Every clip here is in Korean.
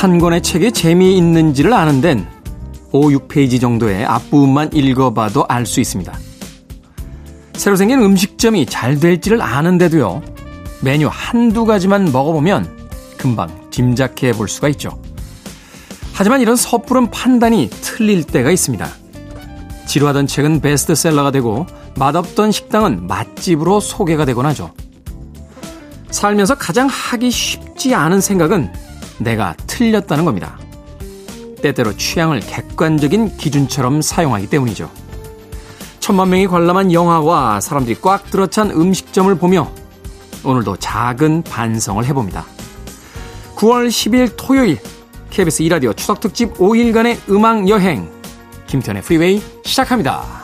한 권의 책에 재미있는지를 아는 데는 5, 6페이지 정도의 앞부분만 읽어봐도 알 수 있습니다. 새로 생긴 음식점이 잘 될지를 아는데도요, 메뉴 한두 가지만 먹어보면 금방 짐작해 볼 수가 있죠. 하지만 이런 섣부른 판단이 틀릴 때가 있습니다. 지루하던 책은 베스트셀러가 되고 맛없던 식당은 맛집으로 소개가 되곤 하죠. 살면서 가장 하기 쉽지 않은 생각은 내가 틀렸다는 겁니다. 때때로 취향을 객관적인 기준처럼 사용하기 때문이죠. 천만 명이 관람한 영화와 사람들이 꽉 들어찬 음식점을 보며 오늘도 작은 반성을 해봅니다. 9월 10일 토요일 KBS 2라디오 추석특집 5일간의 음악여행 김태현의 프리웨이 시작합니다.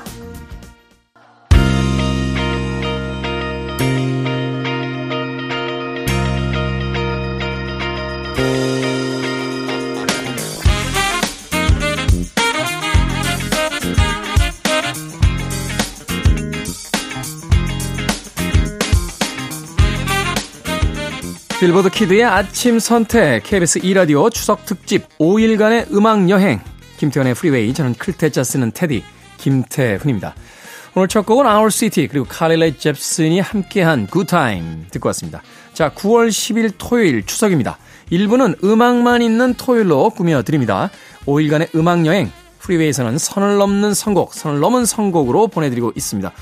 빌보드 kid의 아침 선택 KBS 2라디오 추석 특집 5일간의 음악 여행 김태훈의 Freeway 저는 클테짜 쓰는 DJ 김태훈입니다. 오늘 첫 곡은 Owl City 그리고 Carly Rae Jepsen이 함께한 Good Time 듣고 왔습니다. 자 9월 10일 토요일 추석입니다. 1부는 음악만 있는 토요일로 꾸며드립니다. 5일간의 음악 여행 Freeway에서는 선을 넘는 선곡 선을 넘은 선곡으로 보내드리고 있습니다.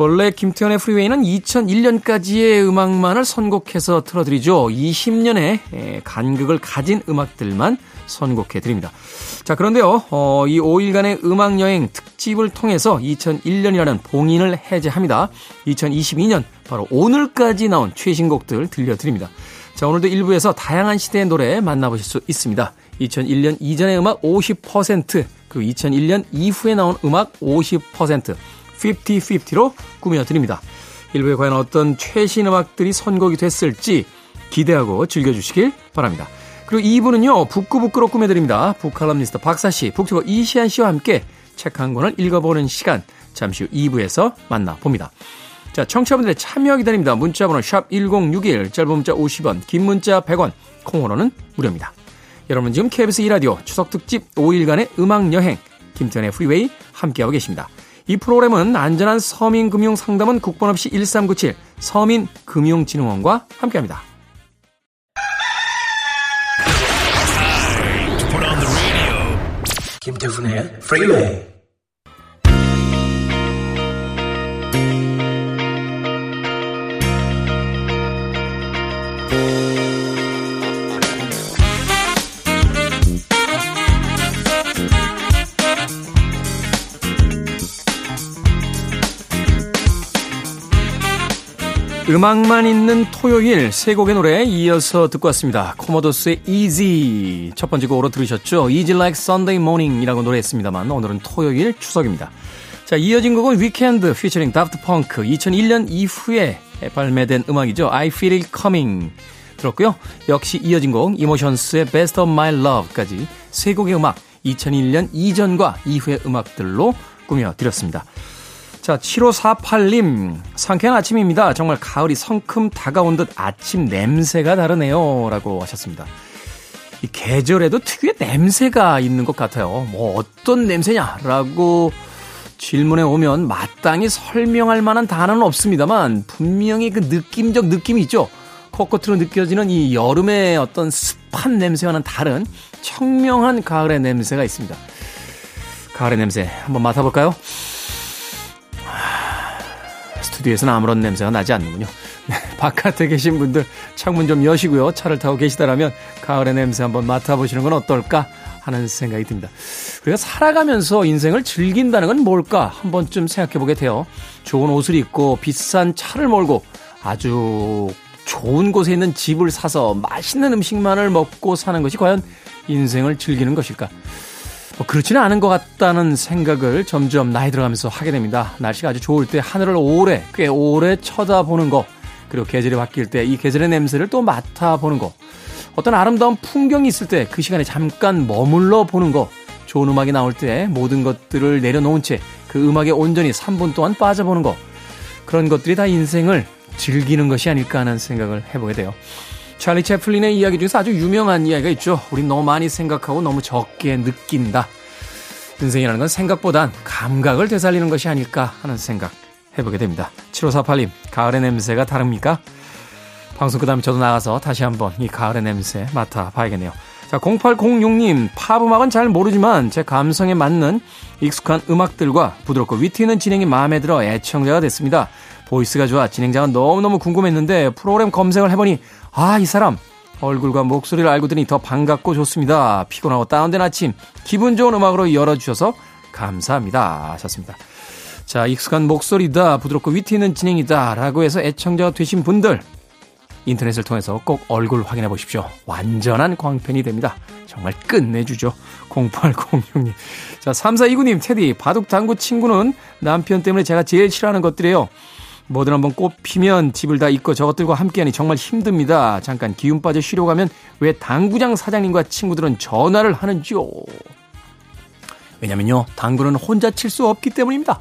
원래 김태현의 프리웨이는 2001년까지의 음악만을 선곡해서 틀어드리죠. 20년의 간극을 가진 음악들만 선곡해 드립니다. 자, 그런데요, 어, 이 5일간의 음악여행 특집을 통해서 2001년이라는 봉인을 해제합니다. 2022년, 바로 오늘까지 나온 최신곡들 들려드립니다. 자, 오늘도 일부에서 다양한 시대의 노래 만나보실 수 있습니다. 2001년 이전의 음악 50%, 그리고 2001년 이후에 나온 음악 50%, 50-50로 꾸며드립니다. 일부에 과연 어떤 최신 음악들이 선곡이 됐을지 기대하고 즐겨주시길 바랍니다. 그리고 2부는요, 북구북구로 꾸며드립니다. 북칼럼니스트 박사씨, 북튜버 이시안씨와 함께 책 한 권을 읽어보는 시간, 잠시 후 2부에서 만나봅니다. 자, 청취자분들의 참여 기다립니다. 문자번호 샵1061, 짧은 문자 50원, 긴 문자 100원, 콩으로는 무료입니다. 여러분 지금 KBS 2라디오 추석특집 5일간의 음악여행, 김태훈의 Freeway 함께하고 계십니다. 이 프로그램은 안전한 서민금융 상담은 국번 없이 1397 서민금융진흥원과 함께합니다. 김태훈의 Freeway 음악만 있는 토요일 세 곡의 노래 이어서 듣고 왔습니다. 코모도스의 Easy 첫 번째 곡으로 들으셨죠. Easy Like Sunday Morning이라고 노래했습니다만 오늘은 토요일 추석입니다. 자 이어진 곡은 featuring Daft Punk 2001년 이후에 발매된 음악이죠. I Feel It Coming 들었고요. 역시 이어진 곡 이모션스의 Best of My Love까지 세 곡의 음악 2001년 이전과 이후의 음악들로 꾸며드렸습니다. 자, 7548님. 상쾌한 아침입니다. 정말 가을이 성큼 다가온 듯 아침 냄새가 다르네요. 라고 하셨습니다. 이 계절에도 특유의 냄새가 있는 것 같아요. 뭐 어떤 냄새냐? 라고 질문에 오면 마땅히 설명할 만한 단어는 없습니다만 분명히 그 느낌적 느낌이 있죠. 코끝으로 느껴지는 이 여름의 어떤 습한 냄새와는 다른 청명한 가을의 냄새가 있습니다. 가을의 냄새 한번 맡아볼까요? 스튜디오에서는 아무런 냄새가 나지 않는군요. 네, 바깥에 계신 분들 창문 좀 여시고요. 차를 타고 계시다라면 가을의 냄새 한번 맡아보시는 건 어떨까 하는 생각이 듭니다. 우리가 살아가면서 인생을 즐긴다는 건 뭘까 한 번쯤 생각해 보게 돼요. 좋은 옷을 입고 비싼 차를 몰고 아주 좋은 곳에 있는 집을 사서 맛있는 음식만을 먹고 사는 것이 과연 인생을 즐기는 것일까? 뭐 그렇지는 않은 것 같다는 생각을 점점 나이 들어가면서 하게 됩니다. 날씨가 아주 좋을 때 하늘을 오래, 꽤 오래 쳐다보는 거, 그리고 계절이 바뀔 때 이 계절의 냄새를 또 맡아보는 거, 어떤 아름다운 풍경이 있을 때 그 시간에 잠깐 머물러 보는 거, 좋은 음악이 나올 때 모든 것들을 내려놓은 채 그 음악에 온전히 3분 동안 빠져보는 거, 그런 것들이 다 인생을 즐기는 것이 아닐까 하는 생각을 해보게 돼요. 찰리 채플린의 이야기 중에서 아주 유명한 이야기가 있죠. 우린 너무 많이 생각하고 너무 적게 느낀다. 인생이라는 건 생각보단 감각을 되살리는 것이 아닐까 하는 생각 해보게 됩니다. 7548님, 가을의 냄새가 다릅니까? 방송 그 다음에 저도 나가서 다시 한번 이 가을의 냄새 맡아봐야겠네요. 자, 0806님, 팝 음악은 잘 모르지만 제 감성에 맞는 익숙한 음악들과 부드럽고 위트 있는 진행이 마음에 들어 애청자가 됐습니다. voice가 좋아 진행자가 너무너무 궁금했는데 프로그램 검색을 해보니 아, 이 사람 얼굴과 목소리를 알고 들으니 더 반갑고 좋습니다. 피곤하고 다운된 아침 기분 좋은 음악으로 열어주셔서 감사합니다. 하셨습니다. 자, 익숙한 목소리다, 부드럽고 위트 있는 진행이다 라고 해서 애청자가 되신 분들 인터넷을 통해서 꼭 얼굴 확인해 보십시오. 완전한 광팬이 됩니다. 정말 끝내주죠. 0806님. 자, 3429님, 테디, 바둑 당구 친구는 남편 때문에 제가 제일 싫어하는 것들이에요. 뭐든 한번 꽃피면 집을 다 잊고 저것들과 함께하니 정말 힘듭니다. 잠깐 기운 빠져 쉬러 가면 왜 당구장 사장님과 친구들은 전화를 하는지요? 왜냐면요, 당구는 혼자 칠 수 없기 때문입니다.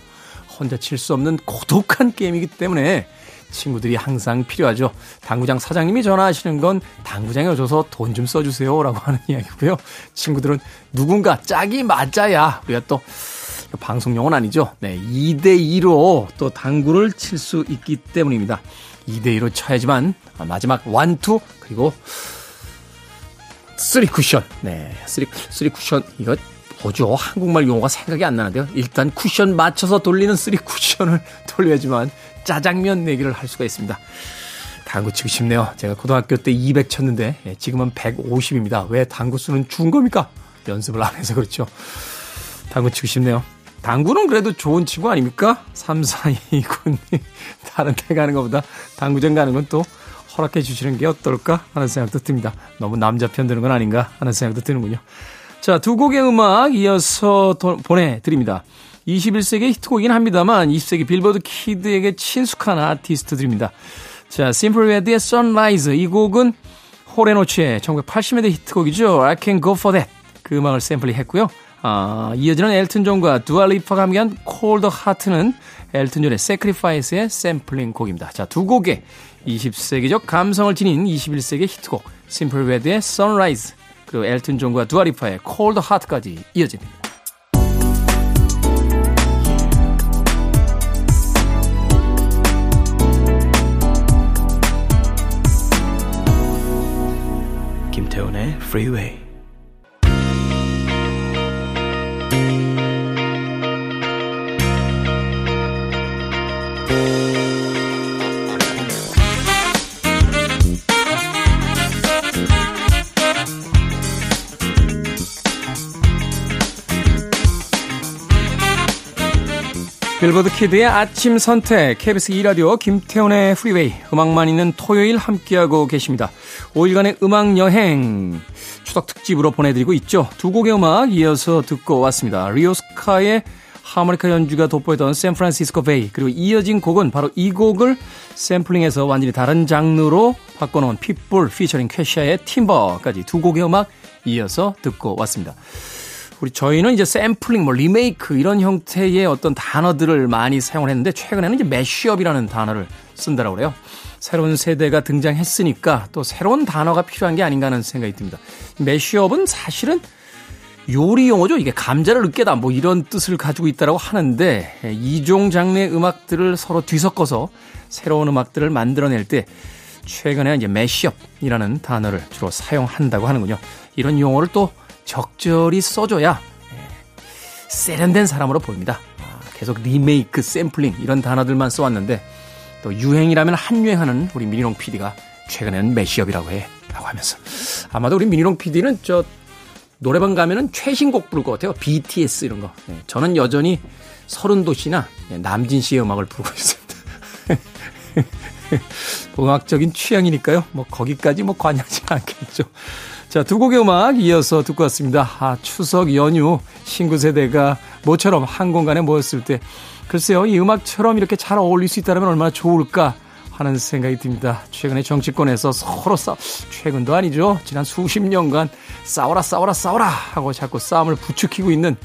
혼자 칠 수 없는 고독한 게임이기 때문에 친구들이 항상 필요하죠. 당구장 사장님이 전화하시는 건 당구장에 오셔서 돈 좀 써주세요. 라고 하는 이야기고요. 친구들은 누군가 짝이 맞아야 우리가 또 방송용은 아니죠. 네, 2대2로 또 당구를 칠 수 있기 때문입니다. 2대2로 쳐야지만 마지막 1, 2 그리고 3 쿠션. 네, 3, 3 쿠션 이거 뭐죠? 한국말 용어가 생각이 안 나는데요. 일단 쿠션 맞춰서 돌리는 3 쿠션을 돌려야지만 짜장면 내기를 할 수가 있습니다. 당구 치고 싶네요. 제가 고등학교 때 200 쳤는데 예, 지금은 150입니다. 왜 당구 수는 준 겁니까? 연습을 안 해서 그렇죠. 당구 치고 싶네요. 당구는 그래도 좋은 친구 아닙니까? 3429님. 다른 데 가는 것보다 당구장 가는 건 또 허락해 주시는 게 어떨까 하는 생각도 듭니다. 너무 남자 편 드는 건 아닌가 하는 생각도 드는군요. 자, 두 곡의 음악 이어서 도, 보내드립니다. 21세기 히트곡이긴 합니다만 20세기 빌보드 kid에게 친숙한 아티스트들입니다. 자, Simply Red의 Sunrise 이 곡은 Hall & Oates의 1980년대 히트곡이죠. I Can Go For That 그 음악을 샘플링 했고요. 아, 이어지는 엘튼 존과 Dua Lipa가 함께한 Cold Heart는 엘튼 존의 Sacrifice의 샘플링 곡입니다. 자, 두 곡의 20세기적 감성을 지닌 21세기 히트곡 Simply Red의 Sunrise 그리고 엘튼 존과 Dua Lipa의 Cold Heart까지 이어집니다. 김태훈의 Freeway 빌보드 kid의 아침 선택, KBS 2라디오 김태훈의 Freeway, 음악만 있는 토요일 함께하고 계십니다. 5일간의 음악 여행, 추석 특집으로 보내드리고 있죠. 두 곡의 음악 이어서 듣고 왔습니다. 리 오스카의 하모니카 연주가 돋보이던 San Francisco Bay, 그리고 이어진 곡은 바로 이 곡을 샘플링해서 완전히 다른 장르로 바꿔놓은 핏불 피처링 케샤의 Timber까지 두 곡의 음악 이어서 듣고 왔습니다. 우리 저희는 이제 샘플링, 뭐 리메이크 이런 형태의 어떤 단어들을 많이 사용을 했는데 최근에는 이제 mash-up이라는 단어를 쓴다라고 그래요. 새로운 세대가 등장했으니까 또 새로운 단어가 필요한 게 아닌가 하는 생각이 듭니다. 매쉬업은 사실은 요리 용어죠. 이게 감자를 으깨다 뭐 이런 뜻을 가지고 있다라고 하는데 이종 장르의 음악들을 서로 뒤섞어서 새로운 음악들을 만들어낼 때 최근에 이제 매쉬업이라는 단어를 주로 사용한다고 하는군요. 이런 용어를 또 적절히 써줘야 예, 세련된 사람으로 보입니다. 아, 계속 리메이크, 샘플링 이런 단어들만 써왔는데 또 유행이라면 한유행하는 우리 미니롱 PD가 최근에는 매시업이라고 해 라고 하면서 아마도 우리 미니롱 PD는 저 노래방 가면은 최신곡 부를 것 같아요. BTS 이런 거. 네, 저는 여전히 서른도 씨나 예, 남진 씨의 음악을 부르고 있습니다. 음악적인 취향이니까요. 뭐 거기까지 뭐 관여하지 않겠죠. 자, 두 곡의 음악 이어서 듣고 왔습니다. 아, 추석 연휴 신구 세대가 모처럼 한 공간에 모였을 때 글쎄요, 이 음악처럼 이렇게 잘 어울릴 수 있다면 얼마나 좋을까 하는 생각이 듭니다. 최근에 정치권에서 서로 싸, 최근도 아니죠. 지난 수십 년간 싸워라, 싸워라, 싸워라 하고 자꾸 싸움을 부추기고 있는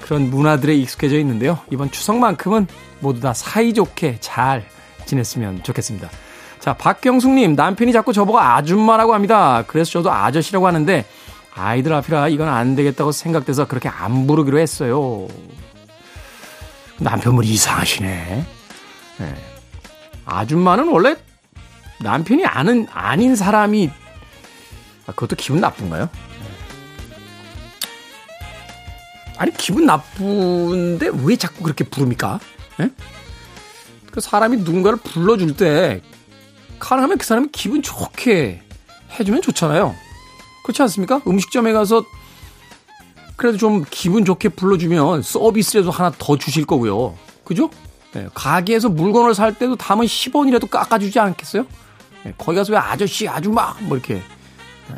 그런 문화들에 익숙해져 있는데요. 이번 추석만큼은 모두 다 사이좋게 잘 지냈으면 좋겠습니다. 자, 박경숙님, 남편이 자꾸 저보고 아줌마라고 합니다. 그래서 저도 아저씨라고 하는데, 아이들 앞이라 이건 안 되겠다고 생각돼서 그렇게 안 부르기로 했어요. 남편분이 이상하시네. 네. 아줌마는 원래 남편이 아는, 아닌 사람이, 아, 그것도 기분 나쁜가요? 아니, 기분 나쁜데 왜 자꾸 그렇게 부릅니까? 네? 그 사람이 누군가를 불러줄 때, 가능하면 그 사람이 기분 좋게 해주면 좋잖아요. 그렇지 않습니까? 음식점에 가서 그래도 좀 기분 좋게 불러주면 서비스라도 하나 더 주실 거고요. 그죠? 네, 가게에서 물건을 살 때도 담은 10원이라도 깎아주지 않겠어요? 네, 거기 가서 왜 아저씨, 아줌마, 뭐 이렇게. 네.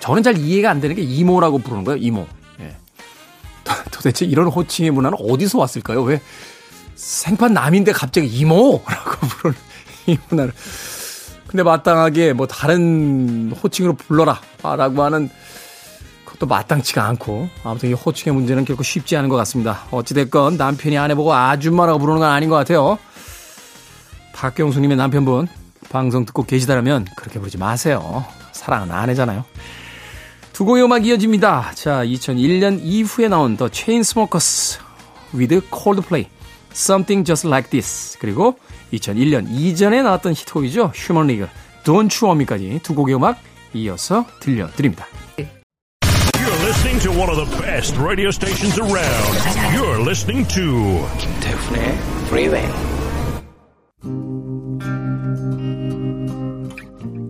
저는 잘 이해가 안 되는 게 이모라고 부르는 거예요, 이모. 네. 도대체 이런 호칭의 문화는 어디서 왔을까요? 왜 생판 남인데 갑자기 이모라고 부르는 이 문화를. 근데 마땅하게 뭐 다른 호칭으로 불러라 라고 하는 그것도 마땅치가 않고 아무튼 이 호칭의 문제는 결코 쉽지 않은 것 같습니다. 어찌됐건 남편이 아내 보고 아줌마라고 부르는 건 아닌 것 같아요. 박경수님의 남편분 방송 듣고 계시다면 그렇게 부르지 마세요. 사랑은 아내잖아요. 두 곡의 음악 이어집니다. 자, 2001년 이후에 나온 The Chainsmokers with Coldplay, Something Just Like This 그리고 2001년 이전에 나왔던 히트곡이죠. 휴먼 리그, Don't You Want Me까지 두 곡의 음악 이어서 들려드립니다. You're listening to one of the best radio stations around. You're listening to 김태훈의 Freeway.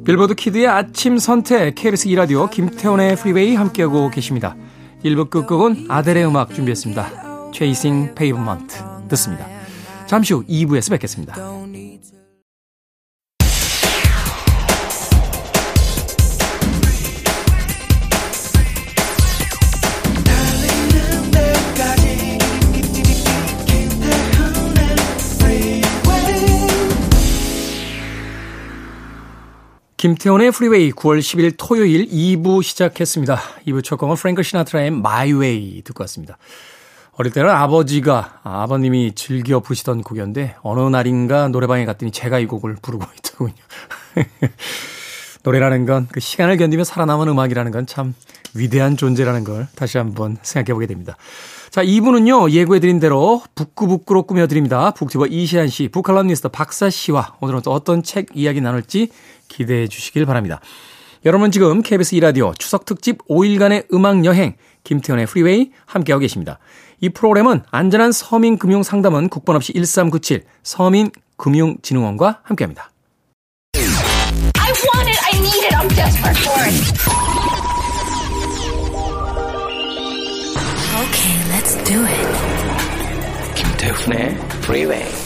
빌보드 키드의 아침 선택 KBS 2라디오 김태훈의 프리웨이 함께하고 계십니다. 1부 끝곡은 아델의 음악 준비했습니다. Chasing Pavement 듣습니다. 잠시 후 2부에서 뵙겠습니다. 김태훈의 프리웨이 9월 10일 토요일 2부 시작했습니다. 2부 첫 곡은 프랭크 시나트라의 Way 듣고 왔습니다. 어릴 때는 아버지가 아버님이 즐겨 부시던 곡이었는데 어느 날인가 노래방에 갔더니 제가 이 곡을 부르고 있더군요. 노래라는 건 그 시간을 견디며 살아남은 음악이라는 건 참 위대한 존재라는 걸 다시 한번 생각해 보게 됩니다. 자, 2부는요, 예고해드린 대로 북구북구로 꾸며드립니다. 북튜버 이시안 씨, 북칼럼니스트 박사 씨와 오늘은 또 어떤 책 이야기 나눌지 기대해 주시길 바랍니다. 여러분 지금 KBS 이라디오 추석 특집 5일간의 음악 여행 김태현의 프리웨이 함께하고 계십니다. 이 프로그램은 안전한 서민 금융 상담은 국번 없이 1397 서민금융진흥원과 함께합니다. I want it. I need it. I'm desperate for it. Okay, let's do it. 김태훈의 Freeway.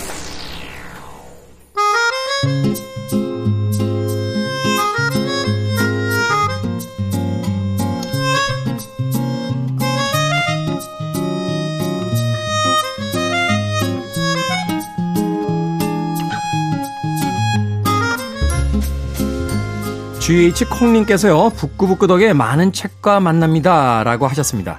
GH 콩님께서요, 북구북구 덕에 많은 책과 만납니다. 라고 하셨습니다.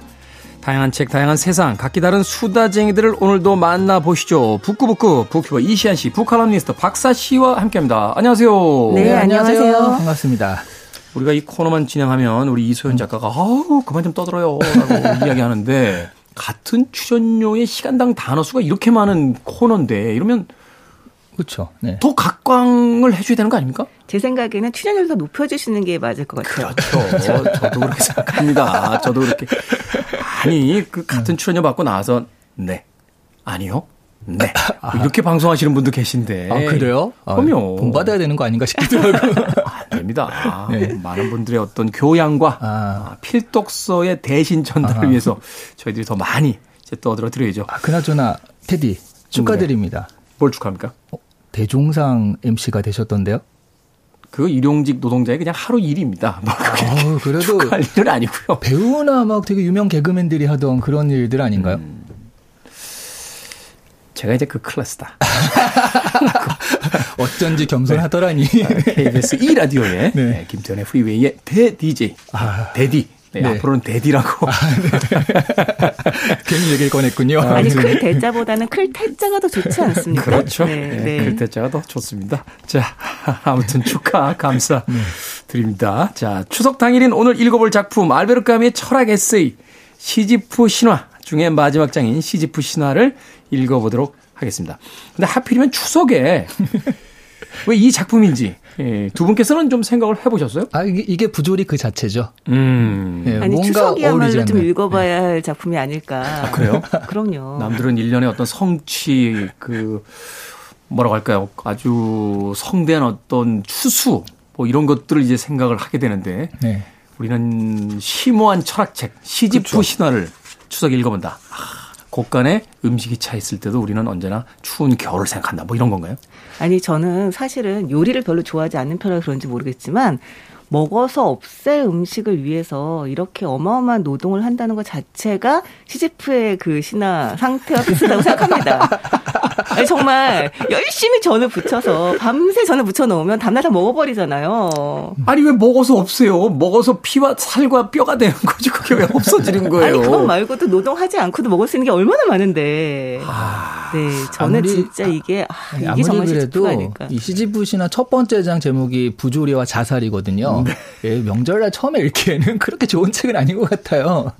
다양한 책, 다양한 세상, 각기 다른 수다쟁이들을 오늘도 만나보시죠. 북구북구, 북피버 이시안 씨, 북칼럼니스트 박사 씨와 함께 합니다. 안녕하세요. 네, 안녕하세요. 반갑습니다. 우리가 이 코너만 진행하면 우리 이소연 작가가, 아우, 그만 좀 떠들어요. 라고 이야기 하는데, 같은 출연료의 시간당 단어 수가 이렇게 많은 코너인데, 이러면 그렇죠. 네. 더 각광을 해줘야 되는 거 아닙니까? 제 생각에는 출연료를 더 높여주시는 게 맞을 것 같아요. 그렇죠. 저도 그렇게 생각합니다. 저도 그렇게. 아니, 그 같은 출연료 받고 나와서, 네. 아니요. 네. 뭐 이렇게 방송하시는 분도 계신데. 아, 그래요? 그럼요. 아, 돈 받아야 되는 거 아닌가 싶기도 하고. 안 됩니다. 많은 분들의 어떤 교양과 아. 아, 필독서의 대신 전달을 위해서 저희들이 더 많이 떠들어 드려야죠. 아, 그나저나, 테디, 축하드립니다. 뭘 축하합니까? 어, 대종상 MC가 되셨던데요? 그 일용직 노동자의 그냥 하루 일입니다. 뭐 그렇게 아, 그래도 일은 아니고요. 배우나 막 되게 유명 개그맨들이 하던 그런 일들 아닌가요? 음. 제가 이제 그 클래스다. 어쩐지 겸손하더라니. KBS 2라디오의 네. 김태현의 프리웨이의 대 DJ, 아. 대디 네, 네. 앞으로는 데디라고. 괜히 얘기를 꺼냈군요. 아니 네. 클 대자보다는 클 태자가 더 좋지 않습니까? 그렇죠. 네, 네, 네. 글자가 더 좋습니다. 자, 아무튼 축하, 감사 드립니다. 자, 추석 당일인 오늘 읽어볼 작품, 알베르 까미의 철학 에세이, 시지프 신화 중에 마지막 장인 시지프 신화를 읽어보도록 하겠습니다. 근데 하필이면 추석에 왜 이 작품인지 예, 두 분께서는 좀 생각을 해보셨어요? 아, 이게, 이게 부조리 그 자체죠. 음. 예, 아니 추석이야말로 좀. 읽어봐야 할 작품이 아닐까. 그래요? 그럼요. 남들은 일년의 어떤 성취, 그, 뭐라고 할까요? 아주 성대한 어떤 추수, 뭐 이런 것들을 이제 생각을 하게 되는데, 네. 우리는 심오한 철학책, 시지프 그렇죠. 신화를 추석에 읽어본다. 아, 곳간에 음식이 차 있을 때도 우리는 언제나 추운 겨울을 생각한다. 뭐 이런 건가요? 아니 저는 사실은 요리를 별로 좋아하지 않는 편이라 그런지 모르겠지만 먹어서 없앨 음식을 위해서 이렇게 어마어마한 노동을 한다는 것 자체가 시지프의 그 신화 상태와 비슷하다고 생각합니다. 아니, 정말 열심히 전을 붙여서 밤새 전을 붙여 놓으면 다음날 다 먹어버리잖아요. 아니, 왜 먹어서 없어요? 먹어서 피와 살과 뼈가 되는 거지. 그게 왜 없어지는 거예요? 아니 그거 말고도 노동하지 않고도 먹을 수 있는 게 얼마나 많은데. 네, 저는 아무리- 진짜 이게 아, 이게 아무리 정말 그래도 아닐까. 이 시지부시나 첫 번째 장 제목이 부조리와 자살이거든요. 예, 명절날 처음에 읽기에는 그렇게 좋은 책은 아닌 것 같아요.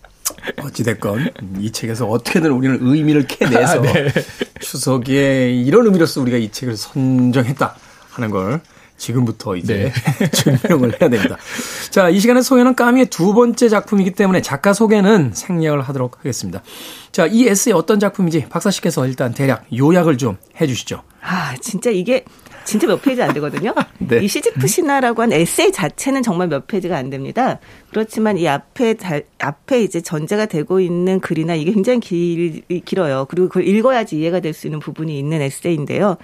어찌됐건 이 책에서 어떻게든 우리는 의미를 캐내서 아, 네. 추석에 이런 의미로서 우리가 이 책을 선정했다 하는 걸 지금부터 이제 네. 증명을 해야 됩니다. 자, 이 시간에 소개는 까뮈의 두 번째 작품이기 때문에 작가 소개는 생략을 하도록 하겠습니다. 자, 이 에세이 어떤 작품인지 박사 씨께서 일단 대략 요약을 좀 해주시죠. 아, 진짜 이게 진짜 몇 페이지 안 되거든요. 네. 이 시지프 신화라고 한 에세이 자체는 정말 몇 페이지가 안 됩니다. 그렇지만 이 앞에 달, 앞에 이제 전제가 되고 있는 글이나 이게 굉장히 길, 길어요. 그리고 그걸 읽어야지 이해가 될 수 있는 부분이 있는 에세이인데요.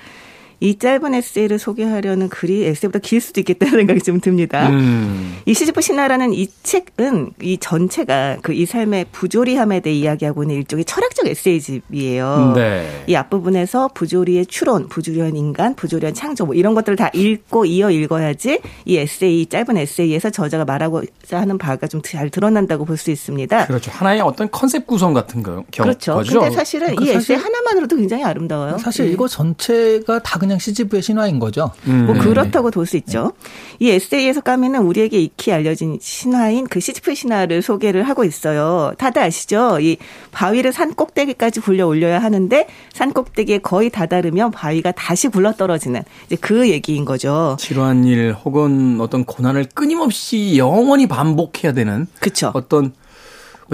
이 짧은 에세이를 소개하려는 글이 에세이보다 길 수도 있겠다는 생각이 좀 듭니다. 음, 이 시지프 신화라는 이 책은 이 전체가 그 이 삶의 부조리함에 대해 이야기하고 있는 일종의 철학적 에세이집이에요. 네. 이 앞부분에서 부조리의 추론, 부조리한 인간, 부조리한 창조 뭐 이런 것들을 다 읽고 이어 읽어야지 이 에세이 짧은 에세이에서 저자가 말하고자 하는 바가 좀 잘 드러난다고 볼 수 있습니다. 그렇죠. 하나의 어떤 컨셉 구성 같은 거, 경, 그렇죠. 거죠. 근데 사실은 그이 사실- 에세이 하나만으로도 굉장히 아름다워요. 사실 예. 이거 전체가 다 그냥 시지프의 신화인 거죠. 음. 뭐 네. 그렇다고 볼 수 있죠. 이 에세이에서 까미는 우리에게 익히 알려진 신화인 그 시지프 신화를 소개를 하고 있어요. 다들 아시죠? 이 바위를 산 꼭대기까지 굴려 올려야 하는데 산 꼭대기에 거의 다다르면 바위가 다시 굴러 떨어지는 이제 그 얘기인 거죠. 지루한 일 혹은 어떤 고난을 끊임없이 영원히 반복해야 되는 그렇죠. 어떤 뭐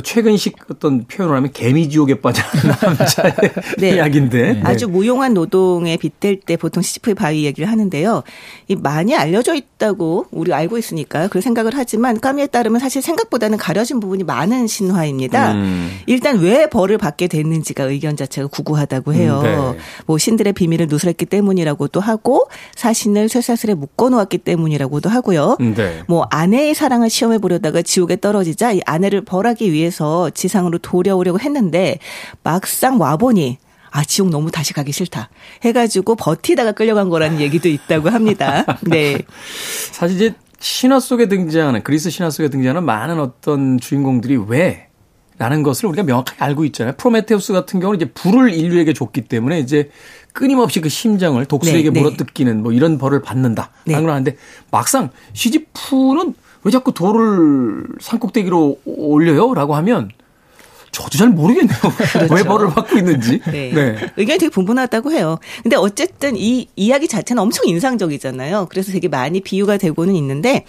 최근식 어떤 표현을 하면 개미지옥에 빠진 남자의 네. 이야기인데 아주 무용한 노동에 빗댈 때 보통 시지프의 바위 얘기를 하는데요. 이 많이 알려져 있다고 우리 알고 있으니까 그 생각을 하지만 까미에 따르면 사실 생각보다는 가려진 부분이 많은 신화입니다. 음. 일단 왜 벌을 받게 됐는지가 의견 자체가 구구하다고 해요. 음, 네. 뭐 신들의 비밀을 누설했기 때문이라고도 하고 사신을 쇠사슬에 묶어 놓았기 때문이라고도 하고요. 네. 뭐 아내의 사랑을 시험해 보려다가 지옥에 떨어지자 이 아내를 벌하기 위해 서 지상으로 도려오려고 했는데 막상 와보니 아 지옥 너무 다시 가기 싫다 해가지고 버티다가 끌려간 거라는 얘기도 있다고 합니다. 네, 사실 이제 신화 속에 등장하는 그리스 신화 속에 등장하는 많은 어떤 주인공들이 왜 라는 것을 우리가 명확하게 알고 있잖아요. 프로메테우스 같은 경우는 이제 불을 인류에게 줬기 때문에 이제 끊임없이 그 심장을 독수리에게 네, 네. 물어뜯기는 뭐 이런 벌을 받는다. 네. 라는 걸 하는데 막상 시지프는 왜 자꾸 돌을 산꼭대기로 올려요? 라고 하면 저도 잘 모르겠네요. 왜 벌을 받고 있는지. 네. 의견이 되게 분분하다고 해요. 근데 어쨌든 이 이야기 자체는 엄청 인상적이잖아요. 그래서 되게 많이 비유가 되고는 있는데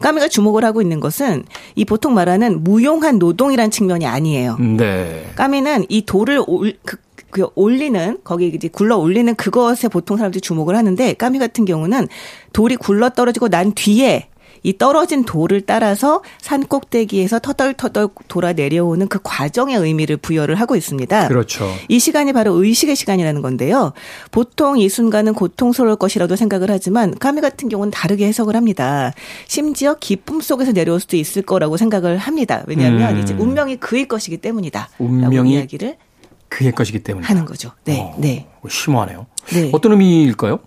까미가 주목을 하고 있는 것은 이 보통 말하는 무용한 노동이란 측면이 아니에요. 네. 까미는 이 돌을 올, 그, 그 올리는 거기 이제 굴러 올리는 그것에 보통 사람들이 주목을 하는데 까미 같은 경우는 돌이 굴러 떨어지고 난 뒤에 이 떨어진 돌을 따라서 산 꼭대기에서 터덜터덜 돌아 내려오는 그 과정의 의미를 부여를 하고 있습니다. 그렇죠. 이 시간이 바로 의식의 시간이라는 건데요. 보통 이 순간은 고통스러울 것이라도 생각을 하지만 까미 같은 경우는 다르게 해석을 합니다. 심지어 기쁨 속에서 내려올 수도 있을 거라고 생각을 합니다. 왜냐하면 음. 이제 운명이 그일 것이기 때문이다. 운명이 이야기를 그의 것이기 때문에. 하는 거죠. 네, 어, 네. 심오하네요. 네. 어떤 의미일까요?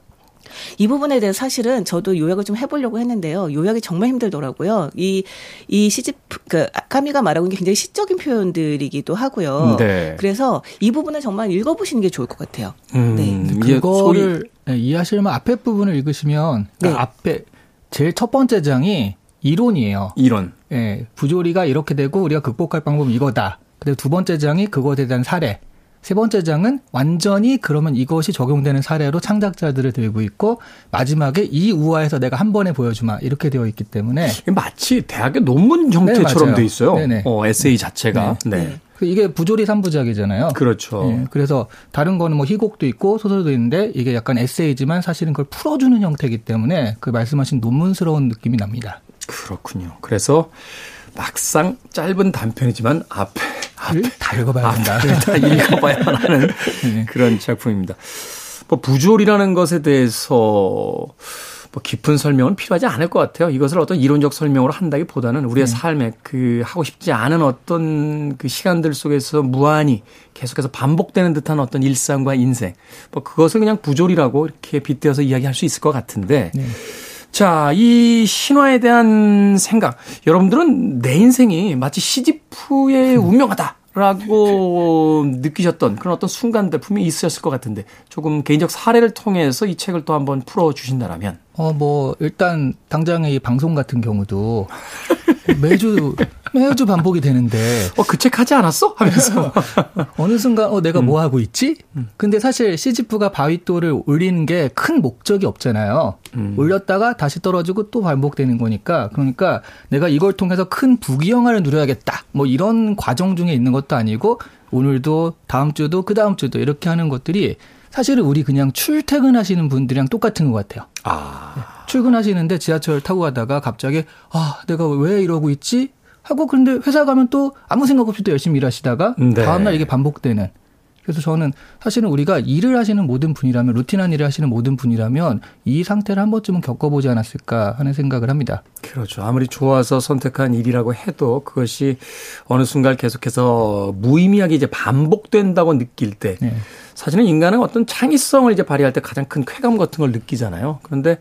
이 부분에 대해서 사실은 저도 요약을 좀 해보려고 했는데요. 요약이 정말 힘들더라고요. 이, 이 시집, 그, 까미가 말하고 있는 게 굉장히 시적인 표현들이기도 하고요. 네. 그래서 이 부분을 정말 읽어보시는 게 좋을 것 같아요. 음, 네. 그거를 네, 이해하시려면 앞에 부분을 읽으시면 그 네. 앞에 제일 첫 번째 장이 이론이에요. 이론. 예, 부조리가 이렇게 되고 우리가 극복할 방법은 이거다. 그리고 두 번째 장이 그것에 대한 사례. 세 번째 장은 완전히 그러면 이것이 적용되는 사례로 창작자들을 들고 있고 마지막에 이 우화에서 내가 한 번에 보여주마 이렇게 되어 있기 때문에 마치 대학의 논문 형태처럼 맞아요. 돼 있어요. 네네. 어, 에세이 자체가. 네. 그 이게 부조리 삼부작이잖아요 그렇죠. 예, 그래서 다른 거는 뭐 희곡도 있고 소설도 있는데 이게 약간 에세이지만 사실은 그걸 풀어주는 형태이기 때문에 그 말씀하신 논문스러운 느낌이 납니다. 그렇군요. 그래서 막상 짧은 단편이지만 앞에 앞에 다 읽어봐야 된다. 앞을 다 읽어봐야만 하는 네. 그런 작품입니다. 뭐 부조리라는 것에 대해서 뭐 깊은 설명은 필요하지 않을 것 같아요. 이것을 어떤 이론적 설명으로 한다기보다는 우리의 네. 삶에 그 하고 싶지 않은 어떤 그 시간들 속에서 무한히 계속해서 반복되는 듯한 어떤 일상과 인생, 뭐 그것을 그냥 부조리라고 이렇게 빗대어서 이야기할 수 있을 것 같은데. 네. 자, 이 신화에 대한 생각. 여러분들은 내 인생이 마치 시지프의 운명하다라고 느끼셨던 그런 어떤 순간들 분명히 있으셨을 것 같은데 조금 개인적 사례를 통해서 이 책을 또 한번 풀어 주신다면. 어, 뭐, 일단, 당장의 이 방송 같은 경우도 매주, 매주 반복이 되는데, 어, 그 책 하지 않았어? 하면서. 어느 순간, 어, 음. 내가 뭐 하고 있지? 근데 사실 시지프가 바위돌을 올리는 게 큰 목적이 없잖아요. 음. 올렸다가 다시 떨어지고 또 반복되는 거니까. 그러니까 내가 이걸 통해서 큰 부귀영화를 누려야겠다. 뭐 이런 과정 중에 있는 것도 아니고, 오늘도, 다음 주도, 그 다음 주도 이렇게 하는 것들이 사실은 우리 그냥 출퇴근하시는 분들이랑 똑같은 것 같아요. 아, 출근하시는데 지하철 타고 가다가 갑자기 아 내가 왜 이러고 있지 하고 근데 회사 가면 또 아무 생각 없이 또 열심히 일하시다가 네. 다음날 이게 반복되는 그래서 저는 사실은 우리가 일을 하시는 모든 분이라면 루틴한 일을 하시는 모든 분이라면 이 상태를 한 번쯤은 겪어보지 않았을까 하는 생각을 합니다. 그렇죠. 아무리 좋아서 선택한 일이라고 해도 그것이 어느 순간 계속해서 무의미하게 이제 반복된다고 느낄 때 네. 사실은 인간은 어떤 창의성을 이제 발휘할 때 가장 큰 쾌감 같은 걸 느끼잖아요. 그런데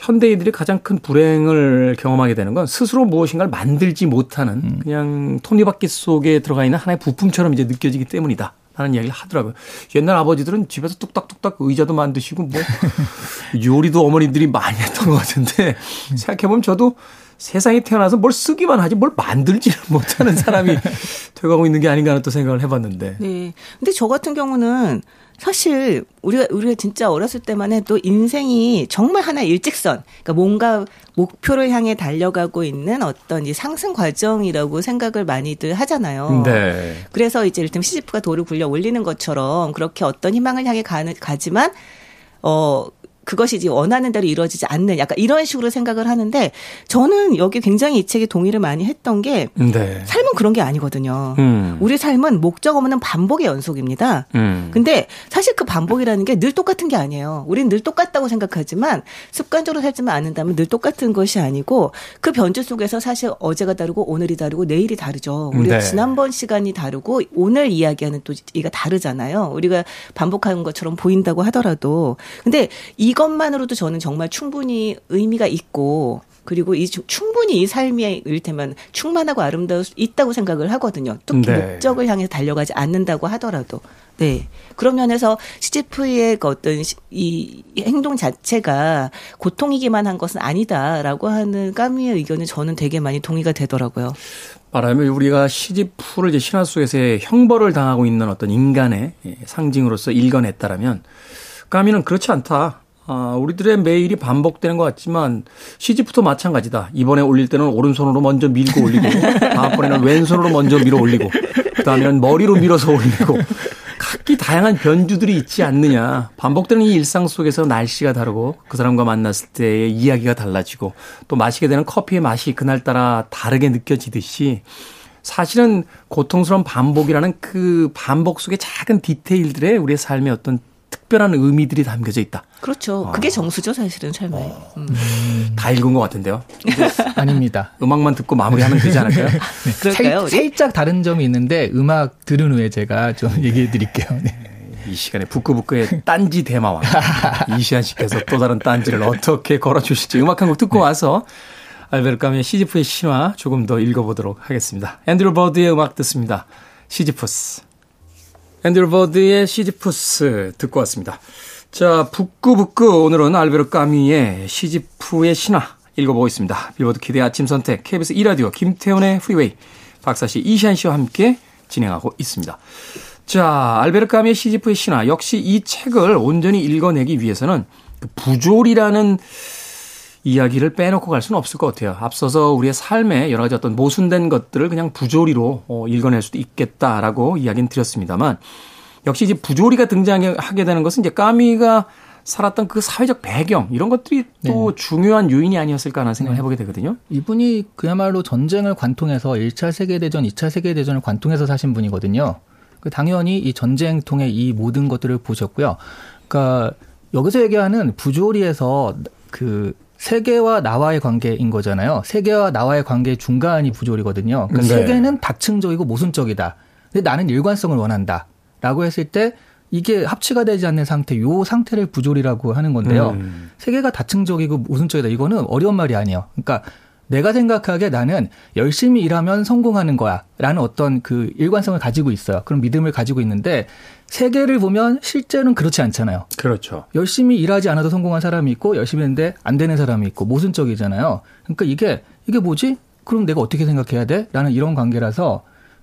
현대인들이 가장 큰 불행을 경험하게 되는 건 스스로 무엇인가를 만들지 못하는 그냥 톱니바퀴 속에 들어가 있는 하나의 부품처럼 이제 느껴지기 때문이다. 라는 이야기를 하더라고요. 옛날 아버지들은 집에서 뚝딱뚝딱 의자도 만드시고 뭐 요리도 어머니들이 많이 했던 것 같은데 생각해보면 저도 세상에 태어나서 뭘 쓰기만 하지 뭘 만들지를 못하는 사람이 돼가고 있는 게 아닌가 하는 또 생각을 해봤는데. 네. 근데 저 같은 경우는 사실 우리가 우리가 진짜 어렸을 때만 해도 인생이 정말 하나의 일직선, 그러니까 뭔가 목표를 향해 달려가고 있는 어떤 이 상승 과정이라고 생각을 많이들 하잖아요. 네. 그래서 이제 일단 시지프가 돌을 굴려 올리는 것처럼 그렇게 어떤 희망을 향해 가는 가지만 어 그것이 이제 원하는 대로 이루어지지 않는 약간 이런 식으로 생각을 하는데 저는 여기 굉장히 이 책에 동의를 많이 했던 게 네. 삶은 그런 게 아니거든요. 음. 우리 삶은 목적 없는 반복의 연속입니다. 음. 근데 사실 그 반복이라는 게 늘 똑같은 게 아니에요. 우리는 늘 똑같다고 생각하지만 습관적으로 살지만 않는다면 늘 똑같은 것이 아니고 그 변주 속에서 사실 어제가 다르고 오늘이 다르고 내일이 다르죠. 우리가 네. 지난번 시간이 다르고 오늘 이야기하는 또 이가 다르잖아요. 우리가 반복하는 것처럼 보인다고 하더라도 근데 이 것만으로도 저는 정말 충분히 의미가 있고 그리고 이 주- 충분히 이 삶이 일테면 충만하고 아름다울 수 있다고 생각을 하거든요. 특히 네. 목적을 향해 달려가지 않는다고 하더라도. 네. 그런 면에서 시지프의 그 어떤 시- 이 행동 자체가 고통이기만 한 것은 아니다라고 하는 까미의 의견은 저는 되게 많이 동의가 되더라고요. 말하자면 우리가 시지프를 이제 신화 속에서의 형벌을 당하고 있는 어떤 인간의 예, 상징으로서 읽어냈다라면 까미는 그렇지 않다. 아, 우리들의 매일이 반복되는 것 같지만 시지프도 마찬가지다. 이번에 올릴 때는 오른손으로 먼저 밀고 올리고 다음번에는 왼손으로 먼저 밀어 올리고 그다음에는 머리로 밀어서 올리고 각기 다양한 변주들이 있지 않느냐. 반복되는 이 일상 속에서 날씨가 다르고 그 사람과 만났을 때의 이야기가 달라지고 또 마시게 되는 커피의 맛이 그날따라 다르게 느껴지듯이 사실은 고통스러운 반복이라는 그 반복 속의 작은 디테일들에 우리의 삶의 어떤 특별한 의미들이 담겨져 있다. 그렇죠. 그게 정수죠, 사실은 삶에. 음. 다 읽은 것 같은데요. 아닙니다. 음악만 듣고 마무리하면 되지 않을까요? 그럴까요? 살? 살짝 다른 점이 있는데 음악 들은 후에 제가 좀 얘기해 드릴게요. 네. 이 시간에 북구북구의 딴지 대마왕 이시안 씨께서 또 다른 딴지를 어떻게 걸어주실지 음악 한 곡 듣고 와서 알베르 까뮈의 시지프의 신화 조금 더 읽어보도록 하겠습니다. 앤드루 버드의 음악 듣습니다. Sisyphus. 앤드루 버드의 Sisyphus 듣고 왔습니다. 자, 북고북고 오늘은 알베르 까뮈의 시지프의 신화 읽어보고 있습니다. 빌보드 키드의 아침 선택 KBS 2라디오 김태훈의 프리웨이 박사씨 이시안 씨와 함께 진행하고 있습니다. 자, 알베르 까미의 시지프의 신화 역시 이 책을 온전히 읽어내기 위해서는 그 부조리라는 이야기를 빼놓고 갈 수는 없을 것 같아요. 앞서서 우리의 삶에 여러 가지 어떤 모순된 것들을 그냥 부조리로 어, 읽어낼 수도 있겠다라고 이야기는 드렸습니다만 역시 이제 부조리가 등장하게 되는 것은 이제 까미가 살았던 그 사회적 배경 이런 것들이 또 네. 중요한 요인이 아니었을까 하는 생각을 네. 해보게 되거든요. 이분이 그야말로 전쟁을 관통해서 1차 세계대전, 2차 세계대전을 관통해서 사신 분이거든요. 그 당연히 이 전쟁 통해 이 모든 것들을 보셨고요. 그러니까 여기서 얘기하는 부조리에서 그 세계와 나와의 관계인 거잖아요. 세계와 나와의 관계 중간이 부조리거든요. 그러니까 네. 세계는 다층적이고 모순적이다. 근데 나는 일관성을 원한다. 라고 했을 때 이게 합치가 되지 않는 상태, 요 상태를 부조리라고 하는 건데요. 음. 세계가 다층적이고 모순적이다. 이거는 어려운 말이 아니에요. 그러니까 내가 생각하기에 나는 열심히 일하면 성공하는 거야. 라는 어떤 그 일관성을 가지고 있어요. 그런 믿음을 가지고 있는데 세계를 보면 실제는 그렇지 않잖아요. 그렇죠. 열심히 일하지 않아도 성공한 사람이 있고 열심히 했는데 안 되는 사람이 있고 모순적이잖아요. 그러니까 이게 이게 뭐지? 그럼 내가 어떻게 생각해야 돼? 라는 이런 관계라서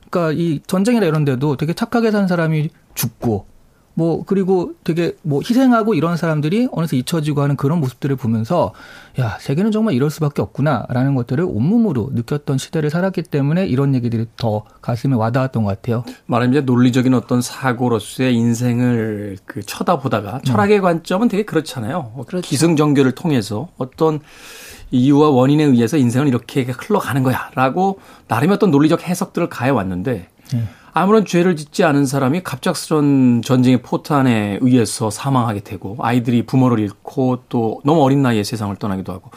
그러니까 이 전쟁이나 이런 데도 되게 착하게 산 사람이 죽고 뭐 그리고 되게 뭐 희생하고 이런 사람들이 어느새 잊혀지고 하는 그런 모습들을 보면서 야 세계는 정말 이럴 수밖에 없구나라는 것들을 온몸으로 느꼈던 시대를 살았기 때문에 이런 얘기들이 더 가슴에 와닿았던 것 같아요. 말하자면 논리적인 어떤 사고로서의 인생을 그 쳐다보다가 철학의 음. 관점은 되게 그렇잖아요. 그렇죠. 기승전결을 통해서 어떤 이유와 원인에 의해서 인생은 이렇게 흘러가는 거야라고 나름의 어떤 논리적 해석들을 가해 왔는데. 네. 아무런 죄를 짓지 않은 사람이 갑작스런 전쟁의 포탄에 의해서 사망하게 되고 아이들이 부모를 잃고 또 너무 어린 나이에 세상을 떠나기도 하고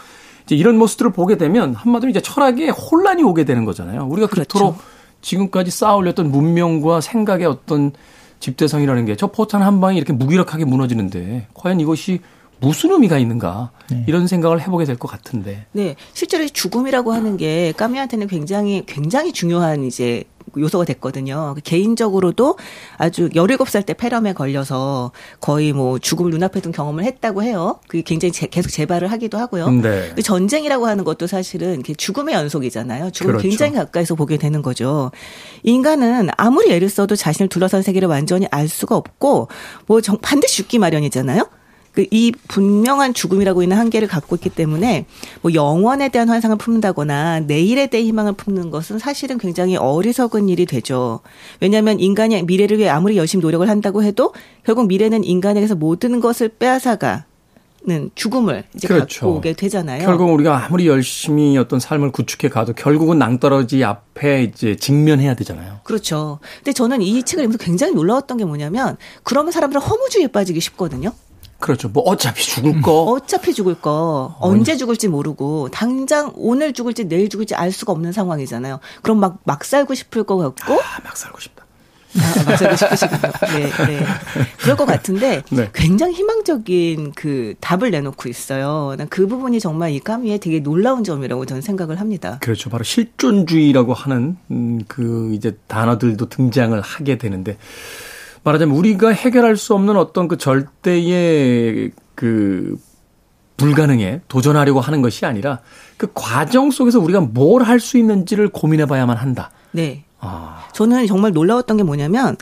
이제 이런 모습들을 보게 되면 한마디로 이제 철학에 혼란이 오게 되는 거잖아요. 우리가 그렇죠. 그토록 지금까지 쌓아올렸던 문명과 생각의 어떤 집대성이라는 게 저 포탄 한 방에 이렇게 무기력하게 무너지는데 과연 이것이 무슨 의미가 있는가 네. 이런 생각을 해보게 될 것 같은데. 네, 실제로 죽음이라고 하는 게 까미한테는 굉장히 굉장히 중요한 이제 요소가 됐거든요. 개인적으로도 아주 17살 때 폐렴에 걸려서 거의 뭐 죽음을 눈앞에 둔 경험을 했다고 해요. 그게 굉장히 제, 계속 재발을 하기도 하고요. 네. 그 전쟁이라고 하는 것도 사실은 죽음의 연속이잖아요. 죽음을 그렇죠. 굉장히 가까이서 보게 되는 거죠. 인간은 아무리 애를 써도 자신을 둘러싼 세계를 완전히 알 수가 없고 뭐 반드시 죽기 마련이잖아요. 그이 분명한 죽음이라고 있는 한계를 갖고 있기 때문에 뭐 영원에 대한 환상을 품는다거나 내일에 대해 희망을 품는 것은 사실은 굉장히 어리석은 일이 되죠. 왜냐하면 인간이 미래를 위해 아무리 열심히 노력을 한다고 해도 결국 미래는 인간에게서 모든 것을 빼앗아가 는 죽음을 이제 그렇죠. 갖고 오게 되잖아요. 결국 우리가 아무리 열심히 어떤 삶을 구축해 가도 결국은 낭떠러지 앞에 이제 직면해야 되잖아요. 그렇죠. 근데 저는 이 책을 읽으면서 굉장히 놀라웠던 게 뭐냐면 그러면 사람들은 허무주의에 빠지기 쉽거든요. 그렇죠. 뭐 어차피 죽을 거. 어차피 죽을 거. 언제 죽을지 모르고 당장 오늘 죽을지 내일 죽을지 알 수가 없는 상황이잖아요. 그럼 막 막 살고 싶을 것 같고. 아, 막 살고 싶다. 아, 막 살고 싶으시군요. 네, 네. 그럴 것 같은데 네. 굉장히 희망적인 그 답을 내놓고 있어요. 난 그 부분이 정말 이 까미의 되게 놀라운 점이라고 저는 생각을 합니다. 그렇죠. 바로 실존주의라고 하는 음, 그 이제 단어들도 등장을 하게 되는데 말하자면 우리가 해결할 수 없는 어떤 그 절대의 그 불가능에 도전하려고 하는 것이 아니라 그 과정 속에서 우리가 뭘 할 수 있는지를 고민해 봐야만 한다. 네. 아. 저는 정말 놀라웠던 게 뭐냐면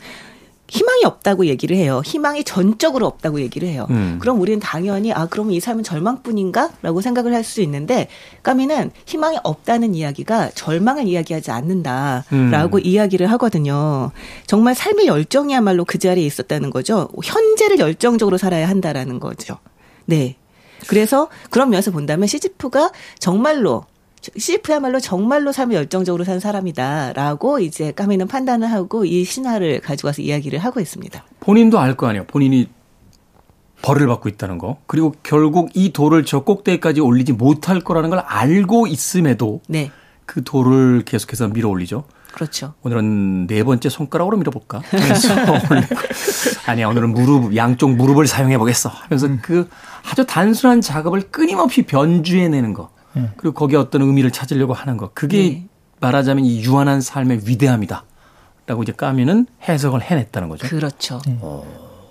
희망이 없다고 얘기를 해요. 희망이 전적으로 없다고 얘기를 해요. 음. 그럼 우리는 당연히 아 그러면 이 삶은 절망뿐인가라고 생각을 할 수 있는데 까미는 희망이 없다는 이야기가 절망을 이야기하지 않는다라고 음. 이야기를 하거든요. 정말 삶의 열정이야말로 그 자리에 있었다는 거죠. 현재를 열정적으로 살아야 한다라는 거죠. 네. 그래서 그런 면에서 본다면 시지프가 정말로 CF야말로 정말로 삶을 열정적으로 산 사람이다라고 이제 까미는 판단을 하고 이 신화를 가지고 와서 이야기를 하고 있습니다. 본인도 알 거 아니에요. 본인이 벌을 받고 있다는 거. 그리고 결국 이 돌을 저 꼭대기까지 올리지 못할 거라는 걸 알고 있음에도 네. 그 돌을 계속해서 밀어 올리죠. 그렇죠. 오늘은 네 번째 손가락으로 밀어볼까? 하면서 아니야 오늘은 무릎 양쪽 무릎을 사용해 보겠어 하면서 음. 그 아주 단순한 작업을 끊임없이 변주해내는 거 네. 그리고 거기에 어떤 의미를 찾으려고 하는 거 그게 네. 말하자면 이 유한한 삶의 위대함이다 라고 이제 까미는 해석을 해냈다는 거죠. 그렇죠. 네.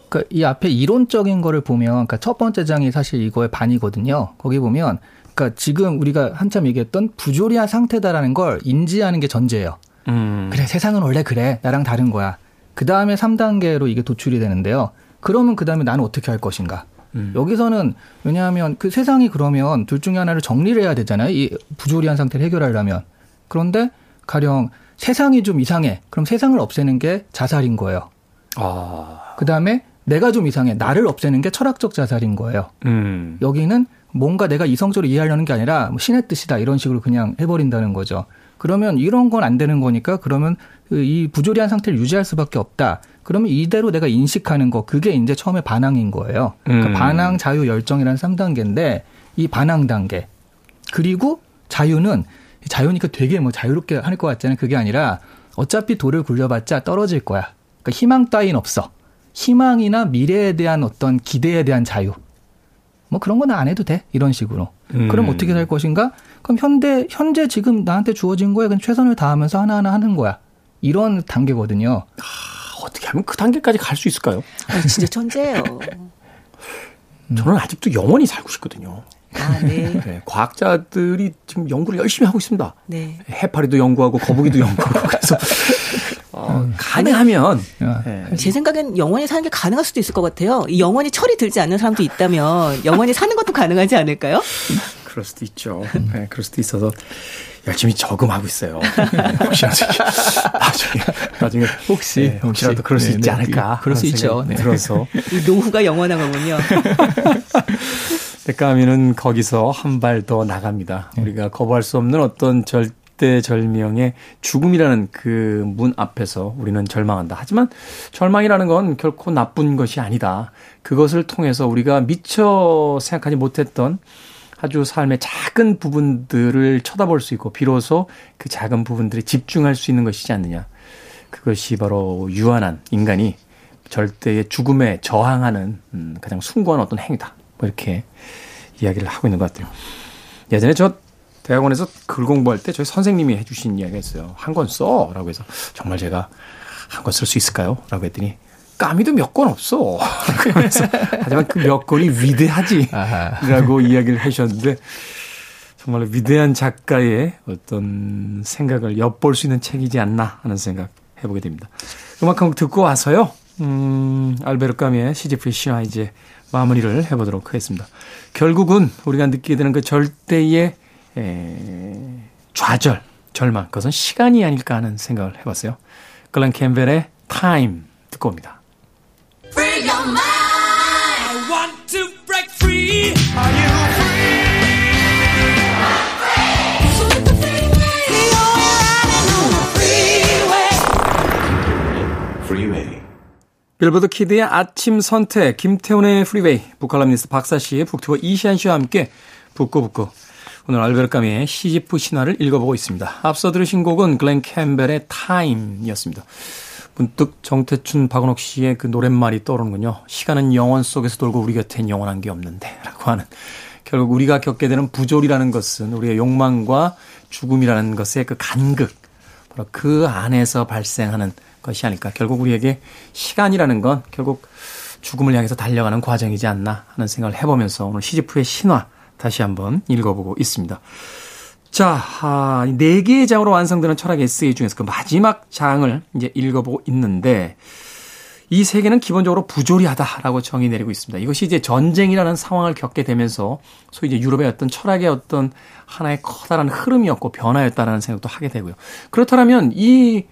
그러니까 이 앞에 이론적인 거를 보면, 그러니까 첫 번째 장이 사실 이거의 반이거든요. 거기 보면, 그러니까 지금 우리가 한참 얘기했던 부조리한 상태다라는 걸 인지하는 게 전제예요. 음. 그래, 세상은 원래 그래. 나랑 다른 거야. 그 다음에 3단계로 이게 도출이 되는데요. 그러면 그 다음에 나는 어떻게 할 것인가. 음. 여기서는 왜냐하면 그 세상이 그러면 둘 중에 하나를 정리를 해야 되잖아요. 이 부조리한 상태를 해결하려면. 그런데 가령 세상이 좀 이상해. 그럼 세상을 없애는 게 자살인 거예요. 아, 그 다음에 내가 좀 이상해. 나를 없애는 게 철학적 자살인 거예요. 음. 여기는 뭔가 내가 이성적으로 이해하려는 게 아니라 뭐 신의 뜻이다 이런 식으로 그냥 해버린다는 거죠. 그러면 이런 건 안 되는 거니까 그러면 그이 부조리한 상태를 유지할 수밖에 없다. 그러면 이대로 내가 인식하는 거 그게 이제 처음에 반항인 거예요. 그러니까 음. 반항, 자유, 열정이라는 3단계인데 이 반항 단계 그리고 자유는 자유니까 되게 뭐 자유롭게 할 것 같잖아요. 그게 아니라 어차피 돌을 굴려봤자 떨어질 거야. 그러니까 희망 따윈 없어. 희망이나 미래에 대한 어떤 기대에 대한 자유. 뭐 그런 건 안 해도 돼. 이런 식으로. 음. 그럼 어떻게 살 것인가? 그럼 현대, 현재 지금 나한테 주어진 거에 그냥 최선을 다하면서 하나하나 하는 거야. 이런 단계거든요. 어떻게 하면 그 단계까지 갈 수 있을까요? 아, 진짜 천재예요. 저는 아직도 영원히 살고 싶거든요. 아, 네. 네, 과학자들이 지금 연구를 열심히 하고 있습니다. 네. 해파리도 연구하고 거북이도 연구하고 그래서 어, 가능하면 야. 네. 제 생각엔 영원히 사는 게 가능할 수도 있을 것 같아요. 이 영원히 철이 들지 않는 사람도 있다면 영원히 사는 것도 가능하지 않을까요? 그럴 수도 있죠. 네, 그럴 수도 있어서 열심히 저금하고 있어요. 혹시 나중에 나중에 나중에 혹시, 네, 혹시라도 혹시. 그럴 수 네, 있지 네. 않을까? 그럴 수 있죠. 네. 들어서 이 노후가 영원한 거군요. 까미는 거기서 한 발 더 나갑니다. 우리가 거부할 수 없는 어떤 절 대절명의 죽음이라는 그 문 앞에서 우리는 절망한다. 하지만 절망이라는 건 결코 나쁜 것이 아니다. 그것을 통해서 우리가 미처 생각하지 못했던 아주 삶의 작은 부분들을 쳐다볼 수 있고 비로소 그 작은 부분들에 집중할 수 있는 것이지 않느냐. 그것이 바로 유한한 인간이 절대의 죽음에 저항하는 음, 가장 숭고한 어떤 행위다. 뭐 이렇게 이야기를 하고 있는 것 같아요. 예전에 저 대학원에서 글 공부할 때 저희 선생님이 해주신 이야기가 있어요. 한 권 써. 라고 해서 정말 제가 한 권 쓸 수 있을까요? 라고 했더니 까미도 몇 권 없어. 그래서 하지만 그 몇 권이 위대하지. 라고 이야기를 해주셨는데 정말 위대한 작가의 어떤 생각을 엿볼 수 있는 책이지 않나 하는 생각 해보게 됩니다. 음악 한 곡 듣고 와서요. 음, 알베르 까미의 시지프의 시와 이제 마무리를 해보도록 하겠습니다. 결국은 우리가 느끼게 되는 그 절대의 에, 좌절, 절망, 그것은 시간이 아닐까 하는 생각을 해봤어요. 글렌 캠벨의 타임 듣고 옵니다. 빌보드 키드의 아침 선택, 김태훈의 프리웨이, 북칼럼니스트 박사 씨의 북튜버 이시안 씨와 함께 북고북고 오늘 알베르 까뮈의 시지프 신화를 읽어보고 있습니다. 앞서 들으신 곡은 글렌 캠벨의 Time이었습니다. 문득 정태춘, 박은옥 씨의 그 노랫말이 떠오르는군요. 시간은 영원 속에서 돌고 우리 곁엔 영원한 게 없는데 라고 하는 결국 우리가 겪게 되는 부조리라는 것은 우리의 욕망과 죽음이라는 것의 그 간극 바로 그 안에서 발생하는 것이 아닐까. 결국 우리에게 시간이라는 건 결국 죽음을 향해서 달려가는 과정이지 않나 하는 생각을 해보면서 오늘 시지프의 신화 다시 한번 읽어보고 있습니다. 자, 아, 네 개의 장으로 완성되는 철학 에세이 중에서 그 마지막 장을 이제 읽어보고 있는데 이 세계는 기본적으로 부조리하다라고 정의 내리고 있습니다. 이것이 이제 전쟁이라는 상황을 겪게 되면서 소위 이제 유럽의 어떤 철학의 어떤 하나의 커다란 흐름이었고 변화였다라는 생각도 하게 되고요. 그렇다면 이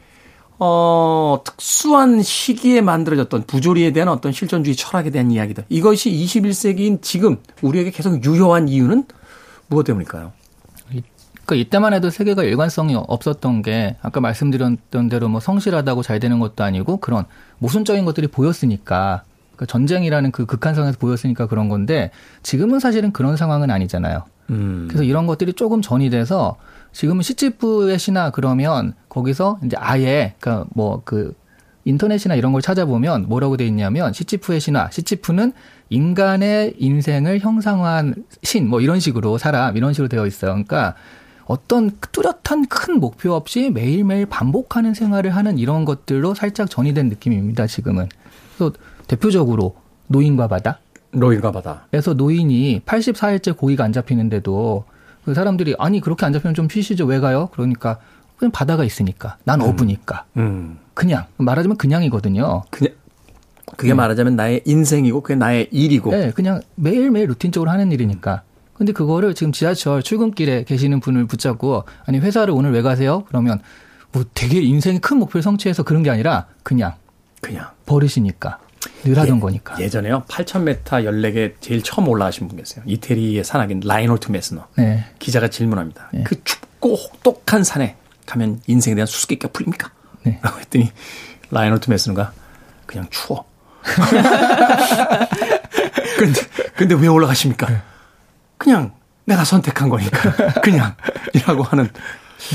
어, 특수한 시기에 만들어졌던 부조리에 대한 어떤 실존주의 철학에 대한 이야기들. 이것이 21세기인 지금 우리에게 계속 유효한 이유는 무엇 때문일까요? 그러니까 이때만 해도 세계가 일관성이 없었던 게 아까 말씀드렸던 대로 뭐 성실하다고 잘 되는 것도 아니고 그런 모순적인 것들이 보였으니까 그러니까 전쟁이라는 그 극한 상황에서 보였으니까 그런 건데 지금은 사실은 그런 상황은 아니잖아요. 음. 그래서 이런 것들이 조금 전이 돼서 지금은 시치프의 신화 그러면 거기서 이제 아예 그러니까 뭐 그 인터넷이나 이런 걸 찾아보면 뭐라고 돼 있냐면 시치프의 신화 시치프는 인간의 인생을 형상화한 신 뭐 이런 식으로 사람 이런 식으로 되어 있어요. 그러니까 어떤 뚜렷한 큰 목표 없이 매일매일 반복하는 생활을 하는 이런 것들로 살짝 전이된 느낌입니다. 지금은. 그래서 대표적으로 노인과 바다. 로일과 바다. 에서 노인이 84일째 고기가 안 잡히는데도 그 사람들이 아니 그렇게 안 잡히면 좀 쉬시죠 왜 가요? 그러니까 그냥 바다가 있으니까 난 어부니까 음. 그냥 말하자면 그냥이거든요. 그냥 그게 말하자면 나의 인생이고 그게 나의 일이고. 네, 그냥 매일매일 루틴적으로 하는 일이니까. 근데 그거를 지금 지하철 출근길에 계시는 분을 붙잡고 아니 회사를 오늘 왜 가세요? 그러면 뭐 되게 인생의 큰 목표를 성취해서 그런 게 아니라 그냥 그냥. 버릇이니까 늘 하던 거니까. 예전에요. 8,000m 14개 제일 처음 올라가신 분 계세요. 이태리의 산악인 라이놀트 메스너. 네. 기자가 질문합니다. 네. 그 춥고 혹독한 산에 가면 인생에 대한 수수께끼가 풀립니까? 네. 라고 했더니 라이놀트 메스너가 그냥 추워. 근데, 근데 왜 올라가십니까? 네. 그냥 내가 선택한 거니까. 그냥. 이라고 하는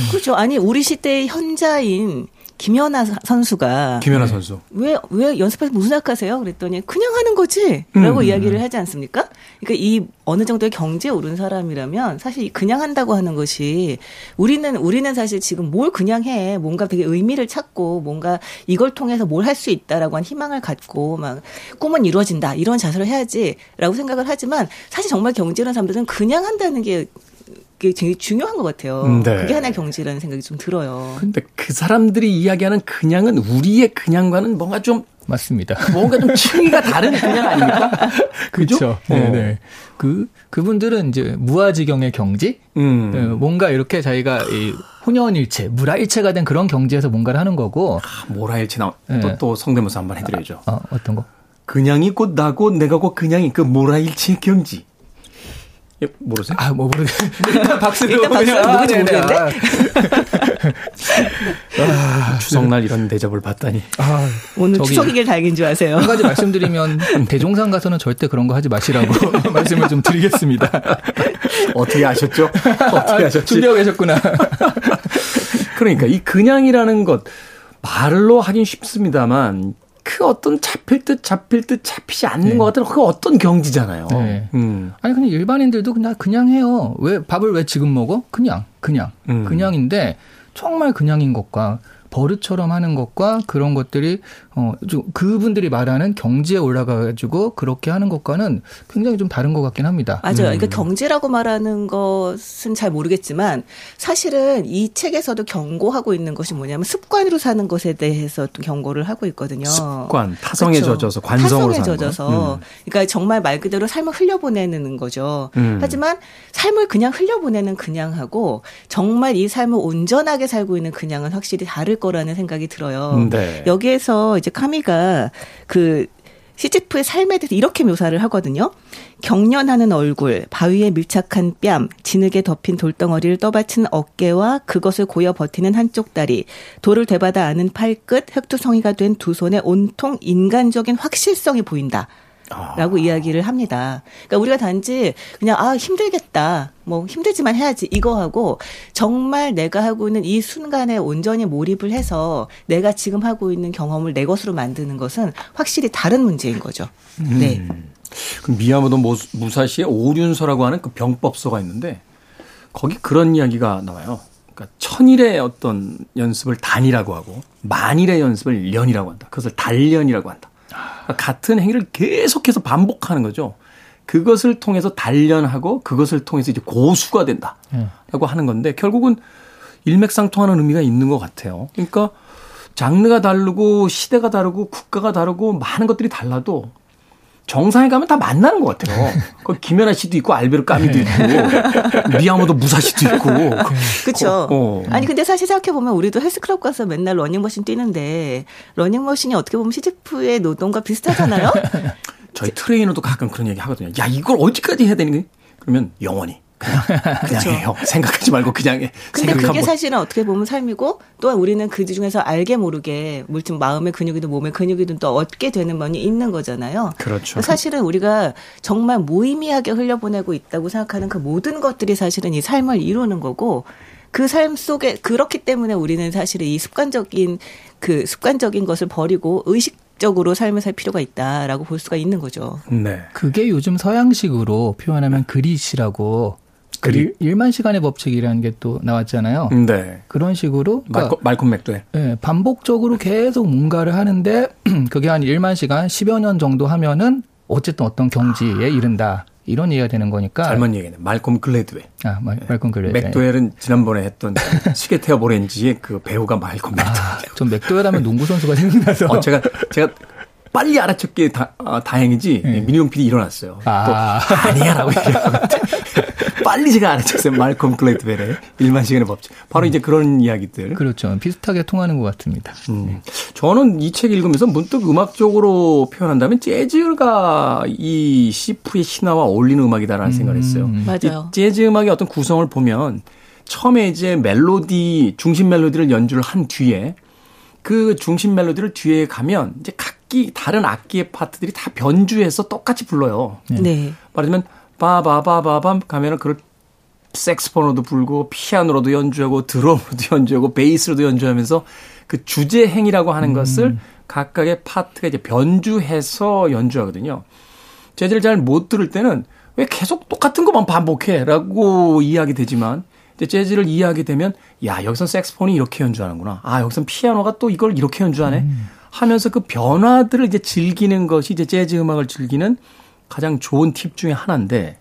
그렇죠. 아니 우리 시대의 현자인 김연아 선수가 김연아 선수. 왜, 왜 연습해서 무슨 생각하세요? 그랬더니 그냥 하는 거지? 라고 음. 이야기를 하지 않습니까? 그러니까 이 어느 정도의 경제에 오른 사람이라면 사실 이 그냥 한다고 하는 것이 우리는, 우리는 사실 지금 뭘 그냥 해. 뭔가 되게 의미를 찾고 뭔가 이걸 통해서 뭘 할 수 있다라고 한 희망을 갖고 막 꿈은 이루어진다. 이런 자세를 해야지. 라고 생각을 하지만 사실 정말 경제라는 사람들은 그냥 한다는 게 그게 되게 중요한 것 같아요. 음, 네. 그게 하나의 경제라는 생각이 좀 들어요. 근데 그 사람들이 이야기하는 그냥은 우리의 그냥과는 뭔가 좀 맞습니다. 뭔가 좀 층위가 다른 그냥 아닙니까? 그죠? 그렇죠. 네, 네. 그 그분들은 이제 무아지경의 경지, 음. 네, 뭔가 이렇게 자기가 이 혼연일체, 무라일체가 된 그런 경지에서 뭔가를 하는 거고, 아, 모라일치 나 네. 또, 또 성대모사 한번 해드려야죠. 어, 어떤 거? 그냥이 곧 나고 내가 곧 그냥이 그 모라일치의 경지. 예, 모르세요? 아, 뭐. 일단 박수로 일단 박수로 그냥, 누군지 네네. 모르겠는데? 추석날 이런 대접을 받다니. 아, 오늘 저기- 추석이길 다행인 줄 아세요. 한 가지 말씀드리면 대종상 가서는 절대 그런 거 하지 마시라고 말씀을 좀 드리겠습니다. 어떻게 아셨죠? 어떻게 아셨지? 준비하고 계셨구나. 그러니까 이 그냥이라는 것 말로 하긴 쉽습니다만 그 어떤 잡힐 듯 잡힐 듯 잡히지 않는 네. 것 같은 그 어떤 경지잖아요. 네. 음. 아니 그냥 일반인들도 그냥 그냥 해요. 왜 밥을 왜 지금 먹어? 그냥 그냥 음. 그냥인데 정말 그냥인 것과 버릇처럼 하는 것과 그런 것들이 어 좀 그분들이 말하는 경지에 올라가 가지고 그렇게 하는 것과는 굉장히 좀 다른 것 같긴 합니다. 맞아요. 그러니까 경제라고 말하는 것은 잘 모르겠지만 사실은 이 책에서도 경고하고 있는 것이 뭐냐면 습관으로 사는 것에 대해서 또 경고를 하고 있거든요. 습관, 타성에 그렇죠. 젖어서 관성으로 타성에. 젖어서. 음. 그러니까 정말 말 그대로 삶을 흘려보내는 거죠. 음. 하지만 삶을 그냥 흘려보내는 그냥하고 정말 이 삶을 온전하게 살고 있는 그냥은 확실히 다를 거라는 생각이 들어요. 네. 여기에서 이제 카미가 그 시지프의 삶에 대해서 이렇게 묘사를 하거든요. 경련하는 얼굴, 바위에 밀착한 뺨, 진흙에 덮인 돌덩어리를 떠받친 어깨와 그것을 고여 버티는 한쪽 다리, 돌을 되받아 아는 팔끝, 흑투성이가 된 두 손에 온통 인간적인 확실성이 보인다. 라고 이야기를 합니다. 그러니까 우리가 단지 그냥 아 힘들겠다. 뭐 힘들지만 해야지 이거 하고 정말 내가 하고 있는 이 순간에 온전히 몰입을 해서 내가 지금 하고 있는 경험을 내 것으로 만드는 것은 확실히 다른 문제인 거죠. 네. 그 미야모토 모수- 무사시의 오륜서라고 하는 그 병법서가 있는데 거기 그런 이야기가 나와요. 그러니까 천일의 어떤 연습을 단이라고 하고 만일의 연습을 년이라고 한다. 그것을 단련이라고 한다. 그러니까 같은 행위를 계속해서 반복하는 거죠. 그것을 통해서 단련하고 그것을 통해서 이제 고수가 된다라고 하는 건데 결국은 일맥상통하는 의미가 있는 것 같아요. 그러니까 장르가 다르고 시대가 다르고 국가가 다르고 많은 것들이 달라도 정상에 가면 다 만나는 것 같아요. 그 김연아 씨도 있고 알베르 까미도 있고 미야모도 무사시도 있고. 그렇죠. 어. 아니 근데 사실 생각해 보면 우리도 헬스클럽 가서 맨날 러닝머신 뛰는데 러닝머신이 어떻게 보면 시지프의 노동과 비슷하잖아요. 저희 트레이너도 가끔 그런 얘기 하거든요. 야 이걸 어디까지 해야 되니? 그러면 영원히. 그냥 해요. 생각하지 말고 그냥 해. 근데 생각 그게 한번. 사실은 어떻게 보면 삶이고 또한 우리는 그 중에서 알게 모르게 물론 마음의 근육이든 몸의 근육이든 또 얻게 되는 면이 있는 거잖아요. 그렇죠. 사실은 우리가 정말 무의미하게 흘려보내고 있다고 생각하는 그 모든 것들이 사실은 이 삶을 이루는 거고 그 삶 속에 그렇기 때문에 우리는 사실은 이 습관적인 그 습관적인 것을 버리고 의식 적으로 삶을 살 필요가 있다라고 볼 수가 있는 거죠. 네. 그게 요즘 서양식으로 표현하면 그릿이라고 Grit? 일- 일만 시간의 법칙이라는 게 또 나왔잖아요. 네. 그런 식으로 그러니까 말콤, 말콤 맥도에. 예, 반복적으로 계속 뭔가를 하는데 그게 한 1만 시간, 10여 년 정도 하면은 어쨌든 어떤 경지에 이른다. 이런 이해가 되는 거니까. 잘못 얘기했네. 말콤 글래드웨. 아, 말, 말끔 그래. 맥도웰은 지난번에 했던 시계 태워 오렌지의 그 배우가 말콤 맥도웰. 아, 전 맥도웰 하면 농구 선수가 생각나서. 어, 제가, 제가 빨리 알아챘기에 다, 아, 다행이지, 민용 PD 일어났어요. 아. 또, 아니야라고 얘기하고. 빨리 제가 알아챘어요. 말콤 글래드웰의 1만 시간의 법칙. 바로 이제 그런 이야기들. 그렇죠. 비슷하게 통하는 것 같습니다. 음. 저는 이 책 읽으면서 문득 음악적으로 표현한다면 재즈가 이 시프의 신화와 어울리는 음악이다라는 생각을 했어요. 맞아요. 이 재즈 음악의 어떤 구성을 보면 처음에 이제 멜로디 중심 멜로디를 연주를 한 뒤에 그 중심 멜로디를 뒤에 가면 이제 각 기 다른 악기의 파트들이 다 변주해서 똑같이 불러요. 네. 말하자면 바바바바밤 가면은 그걸 색스폰으로도 불고 피아노로도 연주하고 드럼으로도 연주하고 베이스로도 연주하면서 그 주제 행이라고 하는 것을 각각의 파트가 이제 변주해서 연주하거든요. 재즈를 잘 못 들을 때는 왜 계속 똑같은 것만 반복해라고 이야기 되지만 이제 재즈를 이해하게 되면 야 여기선 색스폰이 이렇게 연주하는구나. 아 여기선 피아노가 또 이걸 이렇게 연주하네. 하면서 그 변화들을 이제 즐기는 것이 이제 재즈 음악을 즐기는 가장 좋은 팁 중에 하나인데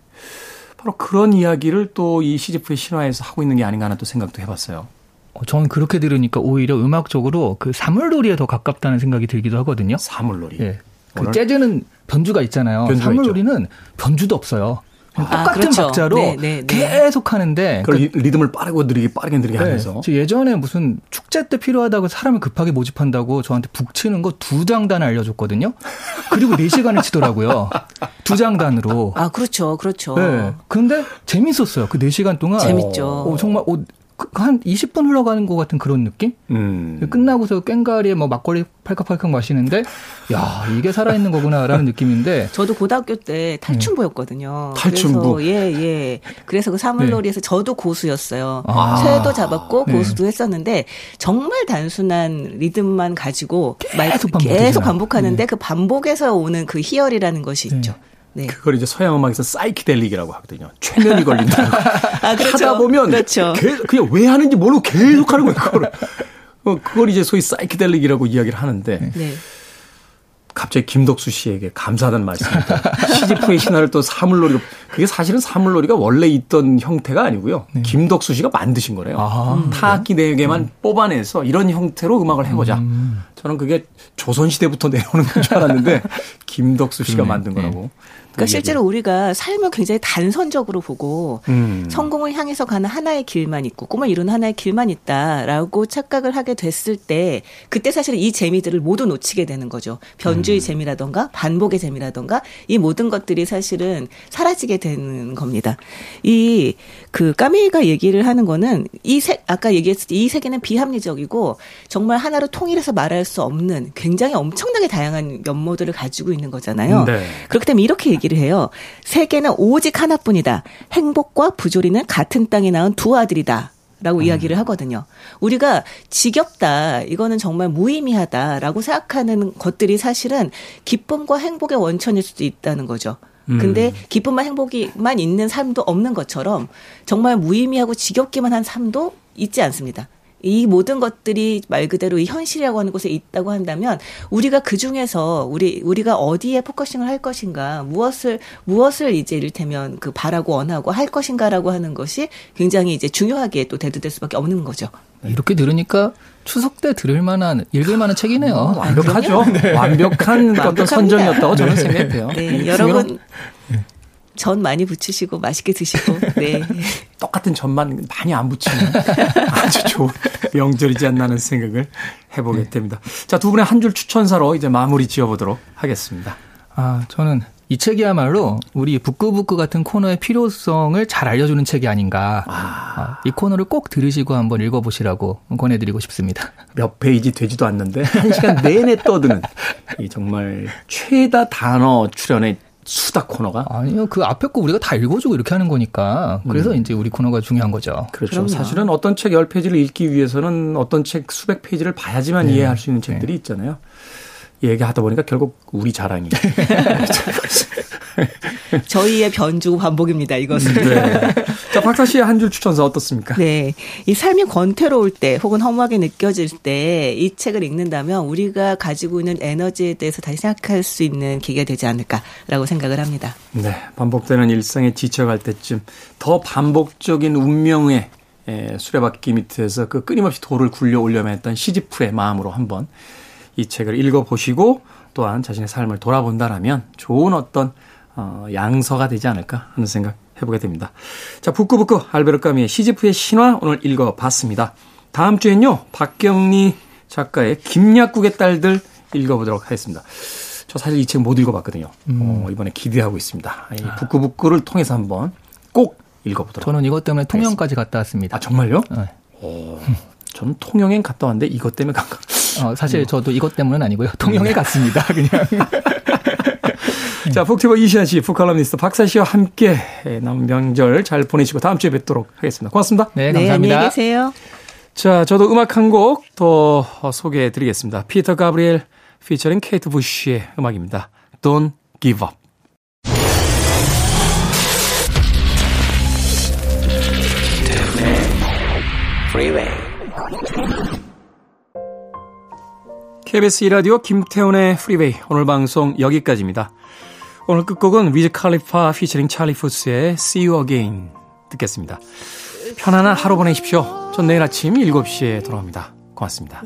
바로 그런 이야기를 또 이 시지프의 신화에서 하고 있는 게 아닌가 하는 또 생각도 해봤어요. 어, 저는 그렇게 들으니까 오히려 음악적으로 그 사물놀이에 더 가깝다는 생각이 들기도 하거든요. 사물놀이. 예. 그 재즈는 변주가 있잖아요. 변주가 사물놀이는 변주도 없어요. 아, 똑같은 그렇죠. 박자로 네, 네, 네. 계속 하는데 그걸 리- 리듬을 빠르고 느리게 빠르게 느리게 하면서 네. 저 예전에 무슨 축제 때 필요하다고 사람을 급하게 모집한다고 저한테 북치는 거 두 장단 알려줬거든요. 그리고 네 시간을 치더라고요. 두 장단으로. 아, 그렇죠. 그렇죠. 네. 근데 재밌었어요. 그네 시간 동안. 재밌죠. 어, 정말 어, 그- 한 20분 흘러가는 것 같은 그런 느낌? 음. 끝나고서 꽹가리에 뭐 막걸리 팔칵팔칵 마시는데, 야, 이게 살아있는 거구나라는 느낌인데, 저도 고등학교 때 탈춤부였거든요. 탈춤부. 그래서 예, 예. 그래서 그 사물놀이에서 저도 고수였어요. 아. 새도 잡았고 네. 고수도 했었는데 정말 단순한 리듬만 가지고 말- 계속 반복하는데 그 반복에서 오는 그 희열이라는 것이 있죠. 네. 그걸 이제 서양 음악에서 사이키델릭이라고 하거든요. 최면이 걸린다고. 아, 그렇죠. 하다 보면 그렇죠. 계- 그냥 왜 하는지 모르고 계속 하는 거예요. 그거를. 어, 그걸 이제 소위 사이키델릭이라고 이야기를 하는데 네. 갑자기 김덕수 씨에게 감사하다는 말씀입니다. 시지프의 신화를 또 사물놀이로 그게 사실은 사물놀이가 원래 있던 형태가 아니고요. 김덕수 씨가 만드신 거래요. 아, 타악기 네 개만 뽑아내서 이런 형태로 음악을 해보자. 저는 그게 조선 시대부터 내려오는 건 줄 알았는데 김덕수 씨가 만든 거라고. 그러니까 실제로 우리가 삶을 굉장히 단선적으로 보고 음. 성공을 향해서 가는 하나의 길만 있고 꿈을 이루는 하나의 길만 있다라고 착각을 하게 됐을 때 그때 사실은 이 재미들을 모두 놓치게 되는 거죠. 변주의 재미라던가 반복의 재미라던가 이 모든 것들이 사실은 사라지게 되는 겁니다. 이 그 까미가 얘기를 하는 거는 이 세, 아까 얘기했을 때 이 세계는 비합리적이고 정말 하나로 통일해서 말할 수 없는 굉장히 엄청나게 다양한 면모들을 가지고 있는 거잖아요. 네. 그렇기 때문에 이렇게 얘기를 해요. 세계는 오직 하나뿐이다. 행복과 부조리는 같은 땅에 낳은 두 아들이다. 라고 이야기를 하거든요. 우리가 지겹다. 이거는 정말 무의미하다라고 생각하는 것들이 사실은 기쁨과 행복의 원천일 수도 있다는 거죠. 근데 기쁨만 행복이만 있는 삶도 없는 것처럼 정말 무의미하고 지겹기만 한 삶도 있지 않습니다. 이 모든 것들이 말 그대로 이 현실이라고 하는 곳에 있다고 한다면 우리가 그 중에서 우리 우리가 어디에 focusing을 할 것인가 무엇을 무엇을 이제 이를테면 그 바라고 원하고 할 것인가라고 하는 것이 굉장히 이제 중요하게 또 대두될 수밖에 없는 거죠. 이렇게 들으니까 추석 때 들을 만한, 읽을 만한 책이네요. 완벽하죠. 완벽한 어떤. 선정이었다고 저는 생각해요. 네, 여러분 전 많이 부치시고 맛있게 드시고 네. 똑같은 전만 많이 안 부치면 아주 좋은 명절이지 않나 하는 생각을 해보게 됩니다. 자, 두 분의 한 줄 추천사로 이제 마무리 지어보도록 하겠습니다. 아, 저는 이 책이야말로 우리 북구북구 같은 코너의 필요성을 잘 알려주는 책이 아닌가. 아, 이 코너를 꼭 들으시고 한번 읽어보시라고 권해드리고 싶습니다. 몇 페이지 되지도 않는데 한 시간 내내 떠드는 이 정말 최다 단어 출연의 수다 코너가 아니요, 그 앞에 거 우리가 다 읽어주고 이렇게 하는 거니까. 그래서 이제 우리 코너가 중요한 거죠. 그렇죠. 그럼요. 사실은 어떤 책 10페이지를 읽기 위해서는 어떤 책 수백 페이지를 봐야지만 이해할 수 있는 책들이 있잖아요. 얘기하다 보니까 결국 우리 자랑이. 저희의 변주 반복입니다. 이것은. 네. 자, 박사 씨의 한 줄 추천서 어떻습니까? 네. 이 삶이 권태로울 때 혹은 허무하게 느껴질 때 이 책을 읽는다면 우리가 가지고 있는 에너지에 대해서 다시 생각할 수 있는 계기가 되지 않을까라고 생각을 합니다. 네, 반복되는 일상에 지쳐갈 때쯤 더 반복적인 운명의 에, 수레바퀴 밑에서 그 끊임없이 돌을 굴려 올려면 했던 시지프의 마음으로 한번 이 책을 읽어보시고 또한 자신의 삶을 돌아본다라면 좋은 어떤 어, 양서가 되지 않을까 하는 생각 해보게 됩니다. 자, 북구북구 알베르 까미의 시지프의 신화 오늘 읽어봤습니다. 다음 주엔요 박경리 작가의 김약국의 딸들 읽어보도록 하겠습니다. 저 사실 이 책 못 읽어봤거든요. 어, 이번에 기대하고 있습니다. 이 북구북구를 통해서 한번 꼭 읽어보도록. 저는 이것 때문에 통영까지 갔다 왔습니다. 아 정말요? 네. 저는 통영엔 갔다 왔는데 이것 때문에 간 거. 어, 사실 저도 이것 때문은 아니고요. 통영에 갔습니다. 그냥. 자, 북튜버 이시안 씨, 북칼럼니스트 박사 씨와 함께 남은 명절 잘 보내시고 다음 주에 뵙도록 하겠습니다. 고맙습니다. 네, 네, 감사합니다. 안녕히 계세요. 자, 저도 음악 한 곡 더 소개해 드리겠습니다. 피터 가브리엘 피처링 케이트 부시의 음악입니다. Don't give up. KBS 2라디오 김태훈의 프리웨이 오늘 방송 여기까지입니다. 오늘 끝곡은 위즈 칼리파 피처링 찰리 푸스의 See You Again 듣겠습니다. 편안한 하루 보내십시오. 전 내일 아침 7시에 돌아옵니다. 고맙습니다.